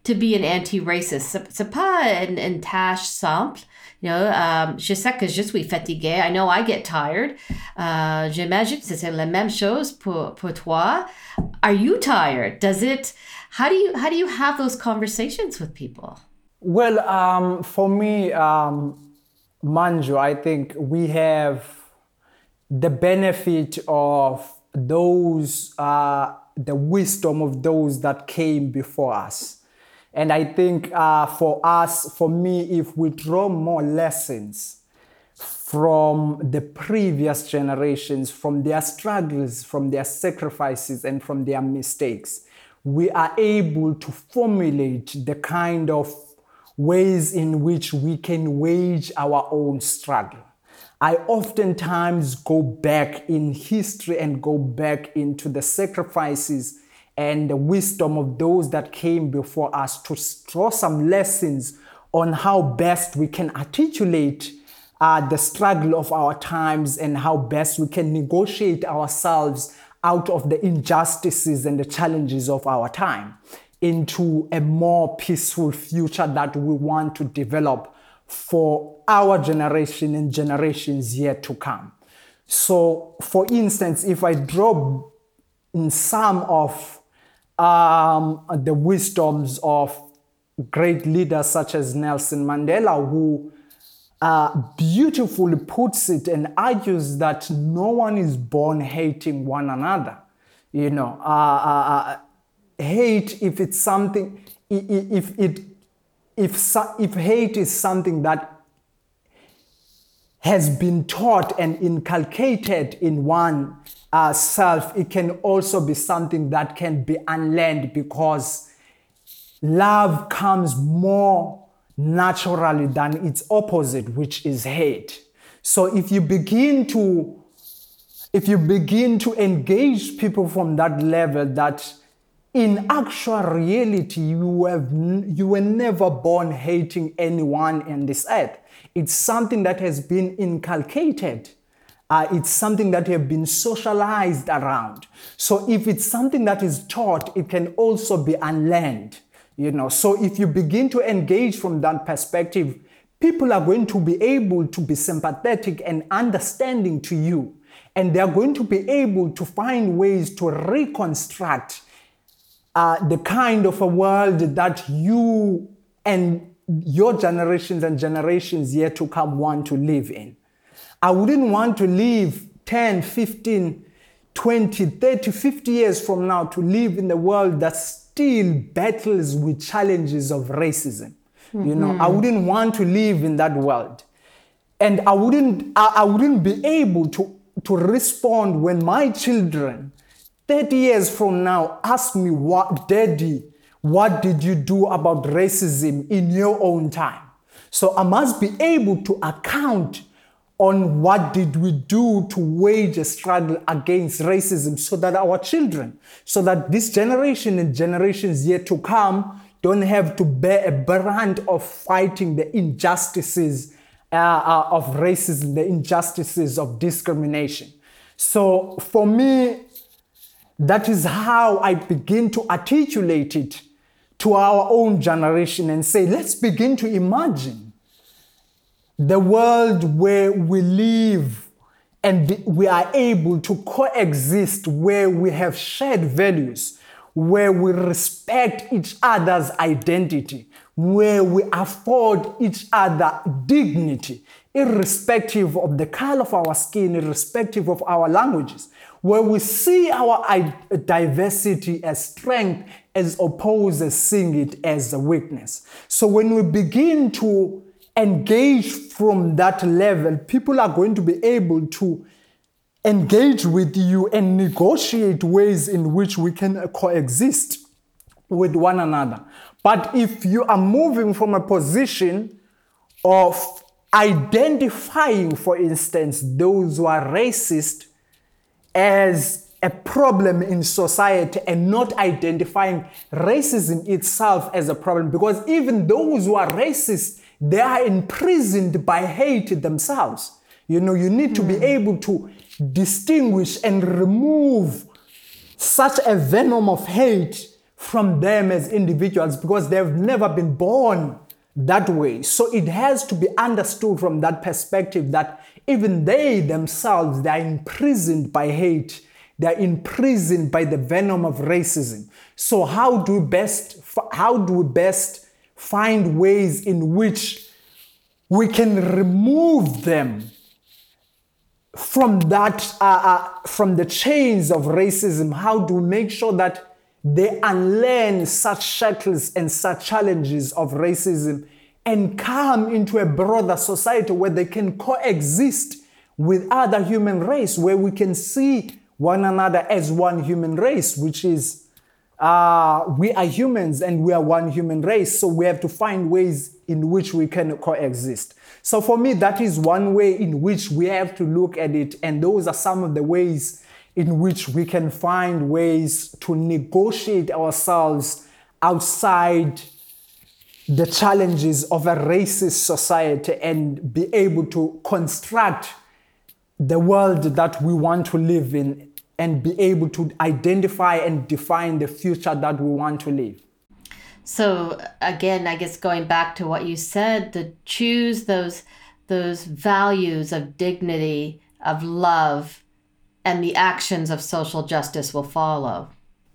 to be an anti-racist. C'est pas une, une tâche simple. You know, um, je sais que je suis fatiguée. I know I get tired. Uh, J'imagine que c'est la même chose pour, pour toi. Are you tired? Does it? How do you how do you have those conversations with people? Well, um, for me, um, Manju, I think we have the benefit of those, uh, the wisdom of those that came before us. And I think uh, for us, for me, if we draw more lessons from the previous generations, from their struggles, from their sacrifices, and from their mistakes, we are able to formulate the kind of ways in which we can wage our own struggle. I oftentimes go back in history and go back into the sacrifices and the wisdom of those that came before us to draw some lessons on how best we can articulate uh, the struggle of our times and how best we can negotiate ourselves out of the injustices and the challenges of our time into a more peaceful future that we want to develop for our generation and generations yet to come. So, for instance, if I draw in some of um, the wisdoms of great leaders such as Nelson Mandela, who uh, beautifully puts it and argues that no one is born hating one another. You know, uh, uh, uh hate if it's something, if it, if if hate is something that has been taught and inculcated in one uh, self, it can also be something that can be unlearned because love comes more naturally than its opposite, which is hate. So if you begin to if you begin to engage people from that level that in actual reality you have you were never born hating anyone in this earth it's something that has been inculcated uh, it's something that have been socialized around. So if it's something that is taught, it can also be unlearned. You know, so if you begin to engage from that perspective, people are going to be able to be sympathetic and understanding to you. And they're going to be able to find ways to reconstruct uh, the kind of a world that you and your generations and generations yet to come want to live in. I wouldn't want to live 10, 15, 20, 30, 50 years from now to live in a world that still battles with challenges of racism. Mm-hmm. You know, I wouldn't want to live in that world. And I wouldn't, I, I wouldn't be able to, to respond when my children 30 years from now ask me what daddy what did you do about racism in your own time? So i must be able to account on what did we do to wage a struggle against racism so that our children so that this generation and generations yet to come don't have to bear a brand of fighting the injustices uh, uh, of racism the injustices of discrimination. So for me that is how I begin to articulate it to our own generation and say, let's begin to imagine the world where we live and we are able to coexist, where we have shared values, where we respect each other's identity, where we afford each other dignity, irrespective of the color of our skin, irrespective of our languages, where we see our diversity as strength as opposed to seeing it as a weakness. So when we begin to engage from that level, people are going to be able to engage with you and negotiate ways in which we can coexist with one another. But if you are moving from a position of identifying, for instance, those who are racist as a problem in society and not identifying racism itself as a problem. Because even those who are racist they are imprisoned by hate themselves. You know you need to be hmm. able to distinguish and remove such a venom of hate from them as individuals because they've never been born that way. So it has to be understood from that perspective that even they themselves, they are imprisoned by hate. They are imprisoned by the venom of racism. So how do we best, how do we best find ways in which we can remove them from that, uh, uh, from the chains of racism? How do we make sure that they unlearn such shackles and such challenges of racism and come into a broader society where they can coexist with other human race, where we can see one another as one human race, which is uh, we are humans and we are one human race. So we have to find ways in which we can coexist. So for me, that is one way in which we have to look at it. And those are some of the ways in which we can find ways to negotiate ourselves outside the challenges of a racist society and be able to construct the world that we want to live in and be able to identify and define the future that we want to live. So again, I guess going back to what you said, to choose those those values of dignity, of love, and the actions of social justice will follow.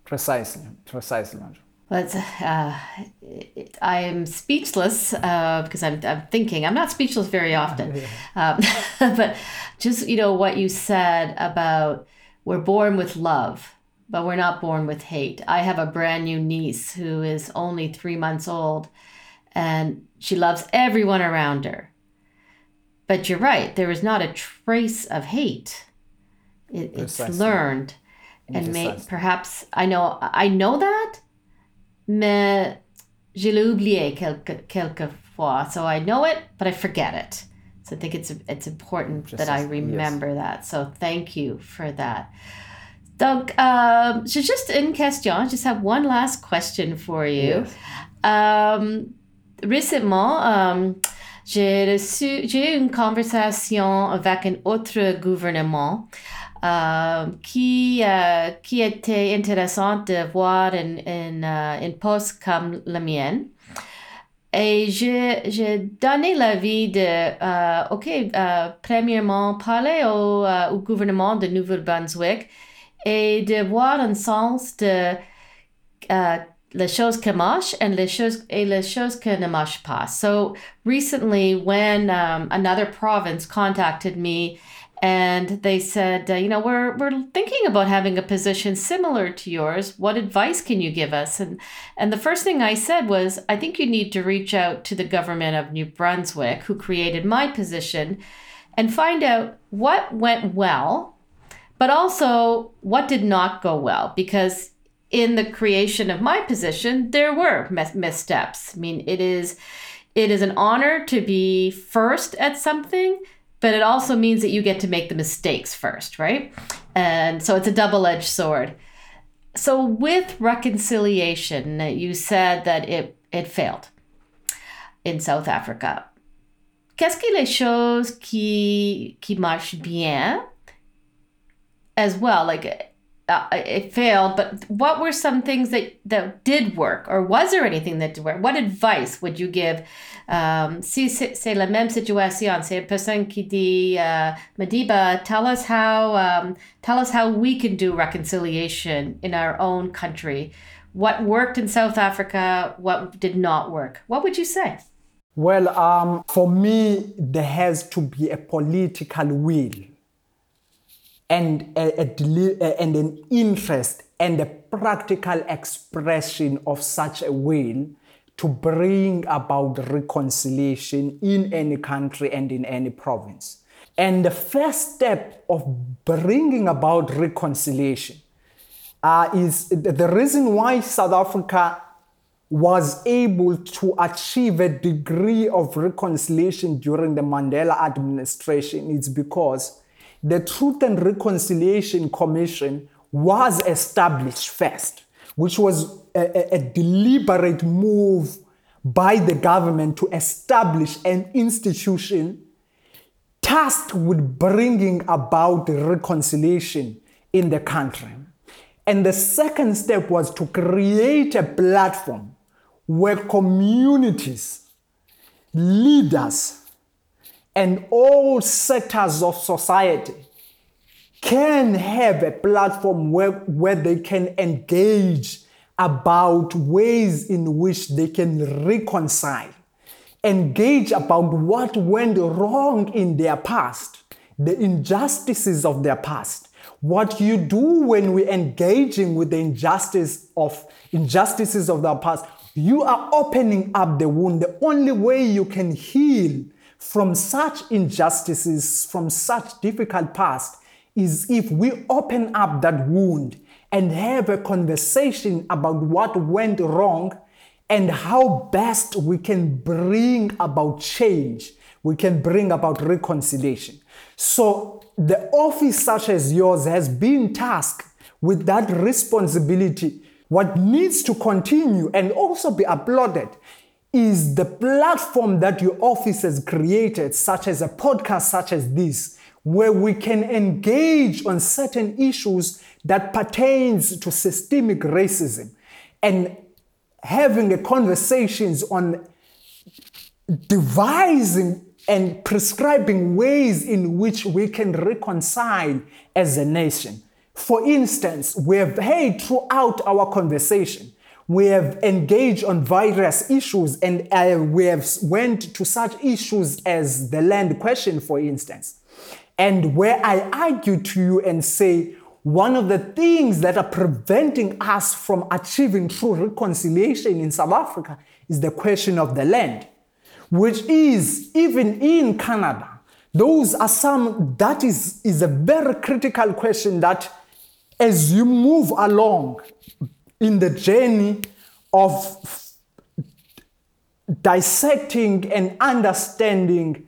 Precisely, precisely. But uh, I am speechless uh, because I'm, I'm thinking. I'm not speechless very often. Um, but just, you know, what you said about we're born with love, but we're not born with hate. I have a brand new niece who is only three months old and she loves everyone around her. But you're right, there is not a trace of hate. It, it's learned. And may, perhaps I know I know that mais je l'ai oublié quelque, quelques fois. So I know it, but I forget it. So I think it's it's important Just that I remember yes. that. So thank you for that. Donc, um, j'ai juste une question. I just have one last question for you. Yes. Um, récemment, um, j'ai reçu, j'ai eu une conversation avec un autre gouvernement qui, euh, qui était intéressant de voir une, une, euh, une poste comme la mienne. Et j'ai donné l'avis de, OK, premièrement, parler au, au gouvernement de Nouveau-Brunswick et de voir un sens de les choses que marchent and les choses et les choses que ne marchent pas. So recently, when um, another province contacted me and they said, uh, you know, we're we're thinking about having a position similar to yours. What advice can you give us? And and the first thing I said was, I think you need to reach out to the government of New Brunswick, who created my position, and find out what went well, but also what did not go well, because in the creation of my position, there were mis- missteps. I mean, it is it is an honor to be first at something, but it also means that you get to make the mistakes first, right? And so it's a double-edged sword. So with reconciliation, you said that it it failed in South Africa. Qu'est-ce que les choses qui qui marchent bien as well? Like uh, it failed, but what were some things that, that did work? Or was there anything that did work? What advice would you give? Um, si c'est la même situation, c'est a person qui dit, uh, Madiba, tell us how, um, tell us how we can do reconciliation in our own country. What worked in South Africa? What did not work? What would you say? Well, um, for me, there has to be a political will and, a, a, and an interest and a practical expression of such a will to bring about reconciliation in any country and in any province. And the first step of bringing about reconciliation uh, is the reason why South Africa was able to achieve a degree of reconciliation during the Mandela administration is because the Truth and Reconciliation Commission was established first, which was a, a, deliberate move by the government to establish an institution tasked with bringing about reconciliation in the country. And the second step was to create a platform where communities, leaders, and all sectors of society can have a platform where, where they can engage about ways in which they can reconcile, engage about what went wrong in their past, the injustices of their past. What you do when we're engaging with the injustice of injustices of the past, you are opening up the wound. The only way you can heal from such injustices, from such difficult past, is if we open up that wound and have a conversation about what went wrong and how best we can bring about change, we can bring about reconciliation. So, the office such as yours has been tasked with that responsibility. What needs to continue and also be applauded is the platform that your office has created, such as a podcast such as this, where we can engage on certain issues that pertains to systemic racism and having a conversations on devising and prescribing ways in which we can reconcile as a nation. For instance, we have heard throughout our conversation we have engaged on various issues and uh, we have went to such issues as the land question for instance. And where i argue to you and say one of the things that are preventing us from achieving true reconciliation in south africa is the question of the land which is even in canada those are some that is, is a very critical question that as you move along in the journey of dissecting and understanding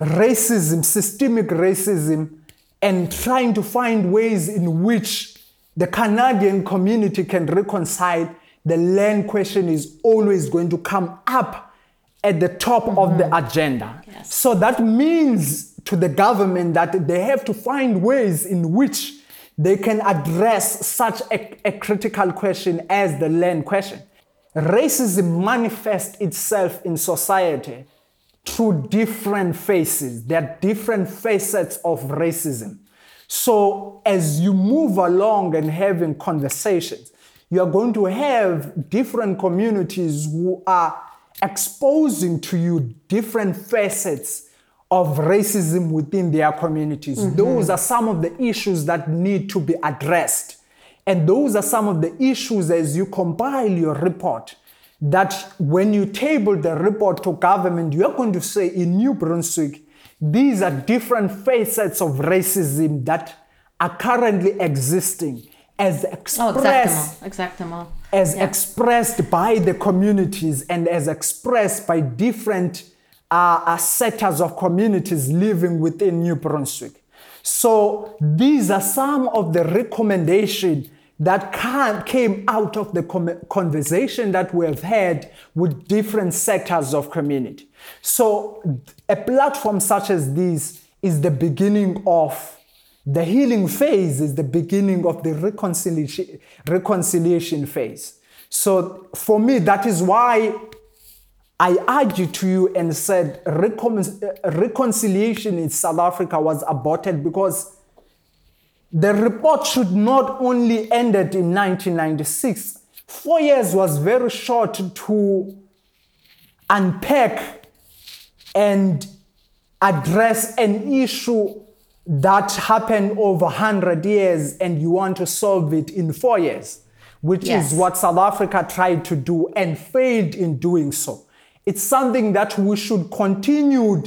racism, systemic racism, and trying to find ways in which the Canadian community can reconcile, the land question is always going to come up at the top mm-hmm. of the mm-hmm. agenda. Yes. So that means to the government that they have to find ways in which they can address such a, a critical question as the land question. Racism manifests itself in society through different faces. There are different facets of racism. So, as you move along and having conversations, you are going to have different communities who are exposing to you different facets of racism within their communities. Mm-hmm. Those are some of the issues that need to be addressed. And those are some of the issues as you compile your report. That when you table the report to government, you're going to say in New Brunswick, these are different facets of racism that are currently existing as expressed, oh, exactement, as yeah. expressed by the communities and as expressed by different uh, sectors of communities living within New Brunswick. So these are some of the recommendations that came out of the conversation that we have had with different sectors of community. So a platform such as this is the beginning of the healing phase is the beginning of the reconciliation, reconciliation phase. So for me, that is why I argued to you and said recon- reconciliation in South Africa was aborted because the report should not only ended in 1996. Four years was very short to unpack and address an issue that happened over 100 years and you want to solve it in four years, which yes. is what South Africa tried to do and failed in doing so. It's something that we should continue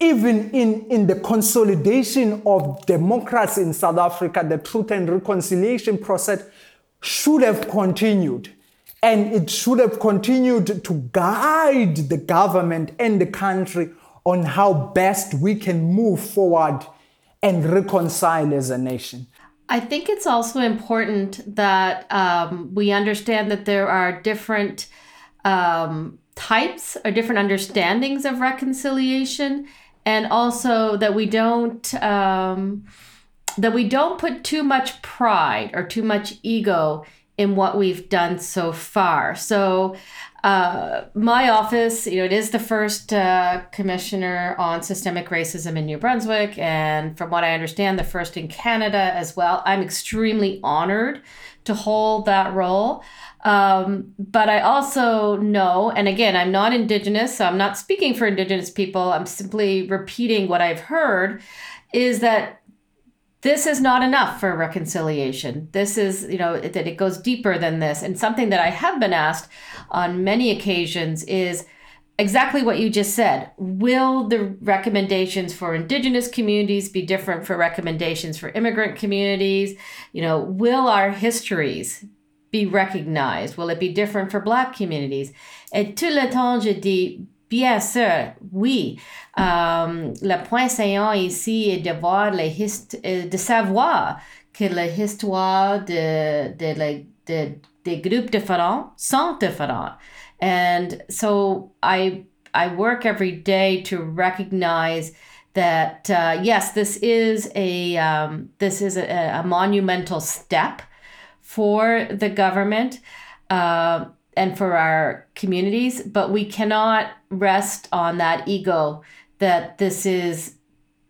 even in, in the consolidation of democracy in South Africa, the truth and reconciliation process should have continued. And it should have continued to guide the government and the country on how best we can move forward and reconcile as a nation. I think it's also important that um, we understand that there are different um, types or different understandings of reconciliation, and also that we don't um, that we don't put too much pride or too much ego in what we've done so far. So uh, my office, you know, it is the first uh, commissioner on systemic racism in New Brunswick, and from what I understand, the first in Canada as well. I'm extremely honored to hold that role. Um, but I also know, and again, I'm not Indigenous, so I'm not speaking for Indigenous people. I'm simply repeating what I've heard is that this is not enough for reconciliation. This is, you know, that it goes deeper than this. And something that I have been asked on many occasions is exactly what you just said. Will the recommendations for indigenous communities be different for recommendations for immigrant communities? You know, will our histories be recognized? Will it be different for black communities? Et tout le temps, je dis, Bien sûr, oui. Euh, le point saillant ici est de voir les euh, de savoir que l'histoire de, de, de, des groupes différents sont différents. And so I, I work every day to recognize that uh, yes, this is a um, this is a, a, monumental step for the government. Uh, and for our communities, but we cannot rest on that ego that this is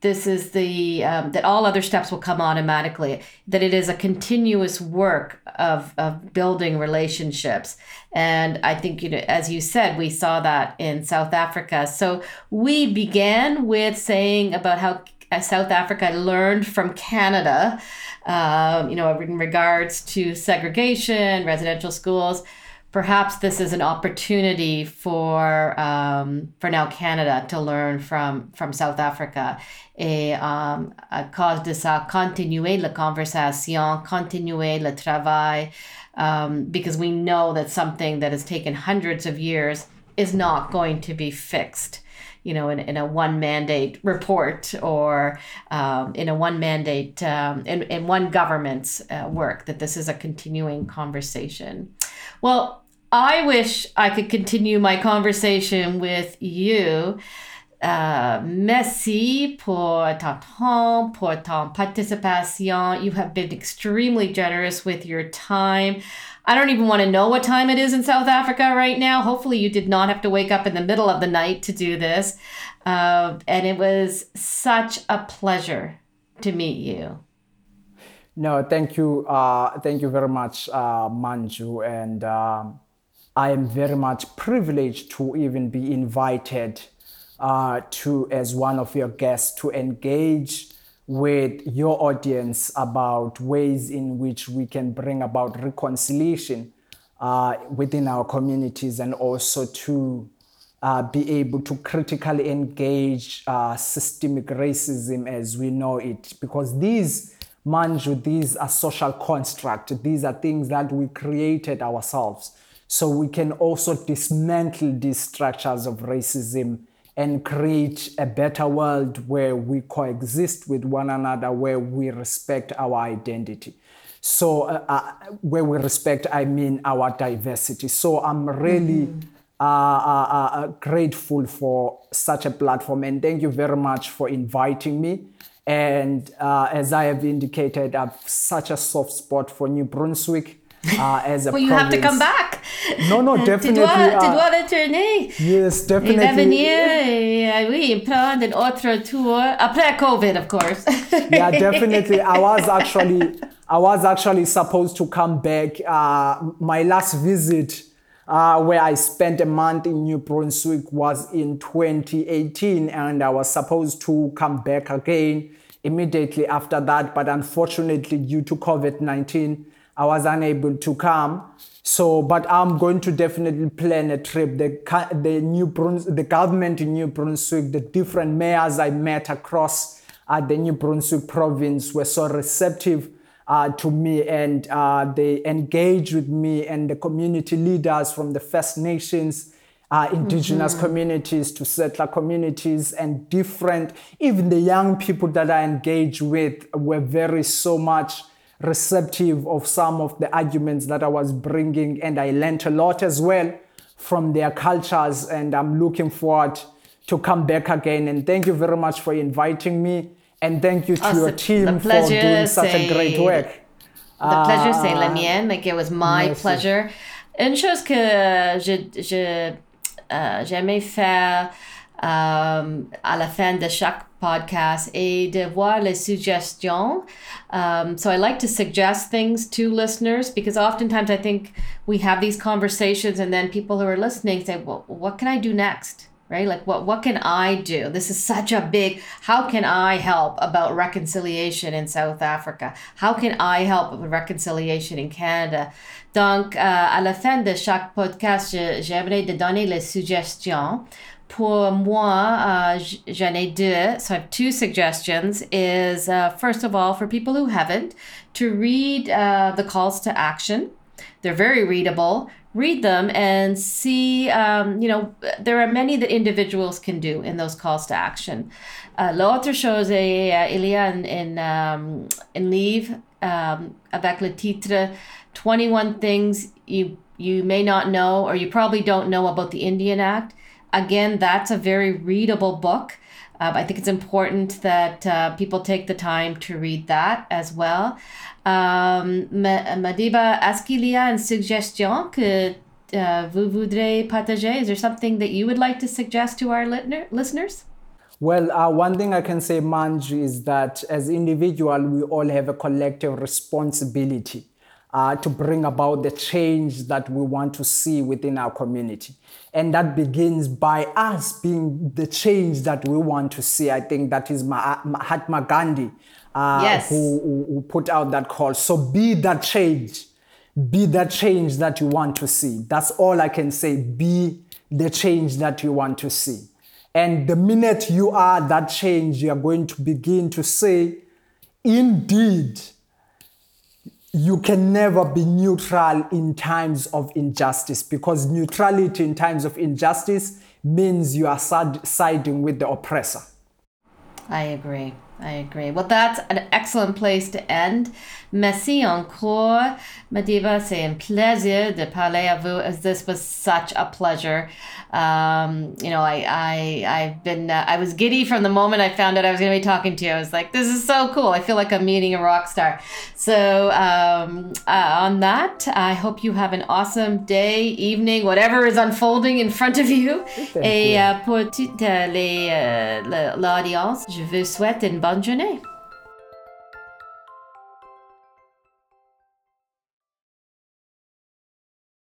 this is the um, that all other steps will come automatically that it is a continuous work of, of building relationships and i think you know as you said we saw that in south africa so we began with saying about how south africa learned from canada um, you know in regards to segregation residential schools perhaps this is an opportunity for um, for now Canada to learn from from South Africa. Um, à cause de ça continuer la conversation continuer le travail um, because we know that something that has taken hundreds of years is not going to be fixed you know, in, in a one mandate report or um, in a one mandate, um, in, in one government's uh, work, that this is a continuing conversation. Well, I wish I could continue my conversation with you. Uh, merci pour ton temps, pour ton participation. You have been extremely generous with your time. I don't even want to know what time it is in South Africa right now. Hopefully, you did not have to wake up in the middle of the night to do this. Uh, and it was such a pleasure to meet you. No, thank you. Uh, thank you very much, uh, Manju. And um, I am very much privileged to even be invited uh, to, as one of your guests, to engage with your audience about ways in which we can bring about reconciliation uh, within our communities and also to uh, be able to critically engage uh, systemic racism as we know it. Because these, manju, these are social constructs. These are things that we created ourselves. So we can also dismantle these structures of racism and create a better world where we coexist with one another, where we respect our identity. So, uh, uh, where we respect, I mean our diversity. So, I'm really mm-hmm. uh, uh, uh grateful for such a platform, and thank you very much for inviting me. And uh, as I have indicated, I have such a soft spot for New Brunswick uh, as a well, you province. have to come back. No, no, definitely. tu, dois, uh, tu dois retourner. Yes, definitely. Va venir, oui, prendre un autre tour après COVID, of course. yeah, definitely. I was actually, I was actually supposed to come back. Uh, my last visit. Uh, where I spent a month in New Brunswick was in 2018, and I was supposed to come back again immediately after that. But unfortunately, due to COVID 19, I was unable to come. So, but I'm going to definitely plan a trip. The, the New Bruns, the government in New Brunswick, the different mayors I met across uh, the New Brunswick province were so receptive uh, to me and uh, they engaged with me and the community leaders from the First Nations, uh, indigenous mm-hmm. communities to settler communities and different, even the young people that I engaged with were very so much receptive of some of the arguments that I was bringing, and I learned a lot as well from their cultures. And I'm looking forward to come back again. And thank you very much for inviting me, and thank you to oh, your team for doing such a great work. The pleasure, c'est la mienne. Like it was my merci. pleasure. Une chose que je, je uh, j'aimais faire à la fin de chaque podcast et de voir les suggestions. Um, so I like to suggest things to listeners because oftentimes I think we have these conversations and then people who are listening say, well, what can I do next? Right? Like what what can I do? This is such a big how can I help about reconciliation in South Africa? How can I help with reconciliation in Canada? Donc, euh, à la fin de chaque podcast, j'aimerais de donner les suggestions pour moi, uh, j'en ai deux. So I have two suggestions. Is uh, first of all, for people who haven't, to read uh, the calls to action. They're very readable. Read them and see. Um, you know, there are many that individuals can do in those calls to action. Uh, L'autre chose, est, uh, il y a un, un, um, livre um, avec le titre 21 Things You You May Not Know or You Probably Don't Know About the Indian Act again, that's a very readable book. Uh, I think it's important that uh, people take the time to read that as well. Um, Madiba, est-ce qu'il y a une suggestion que uh, vous voudrez partager? Is there something that you would like to suggest to our listeners? Well, uh, one thing I can say, Manj, is that as individual, we all have a collective responsibility uh, to bring about the change that we want to see within our community. And that begins by us being the change that we want to see. I think that is Mahatma Gandhi uh, yes. who, who put out that call. So be that change. Be that change that you want to see. That's all I can say. Be the change that you want to see. And the minute you are that change, you are going to begin to say, indeed, you can never be neutral in times of injustice because neutrality in times of injustice means you are siding with the oppressor. I agree. I agree. Well, that's an excellent place to end. Merci encore, Madiba. C'est un plaisir de parler à vous. As this was such a pleasure. Um, you know, I I I've been uh, I was giddy from the moment I found out I was going to be talking to you. I was like, this is so cool. I feel like I'm meeting a rock star. So um, uh, on that, I hope you have an awesome day, evening, whatever is unfolding in front of you. Thank Et uh, pour toute l'audience, je vous souhaite une bonne journée.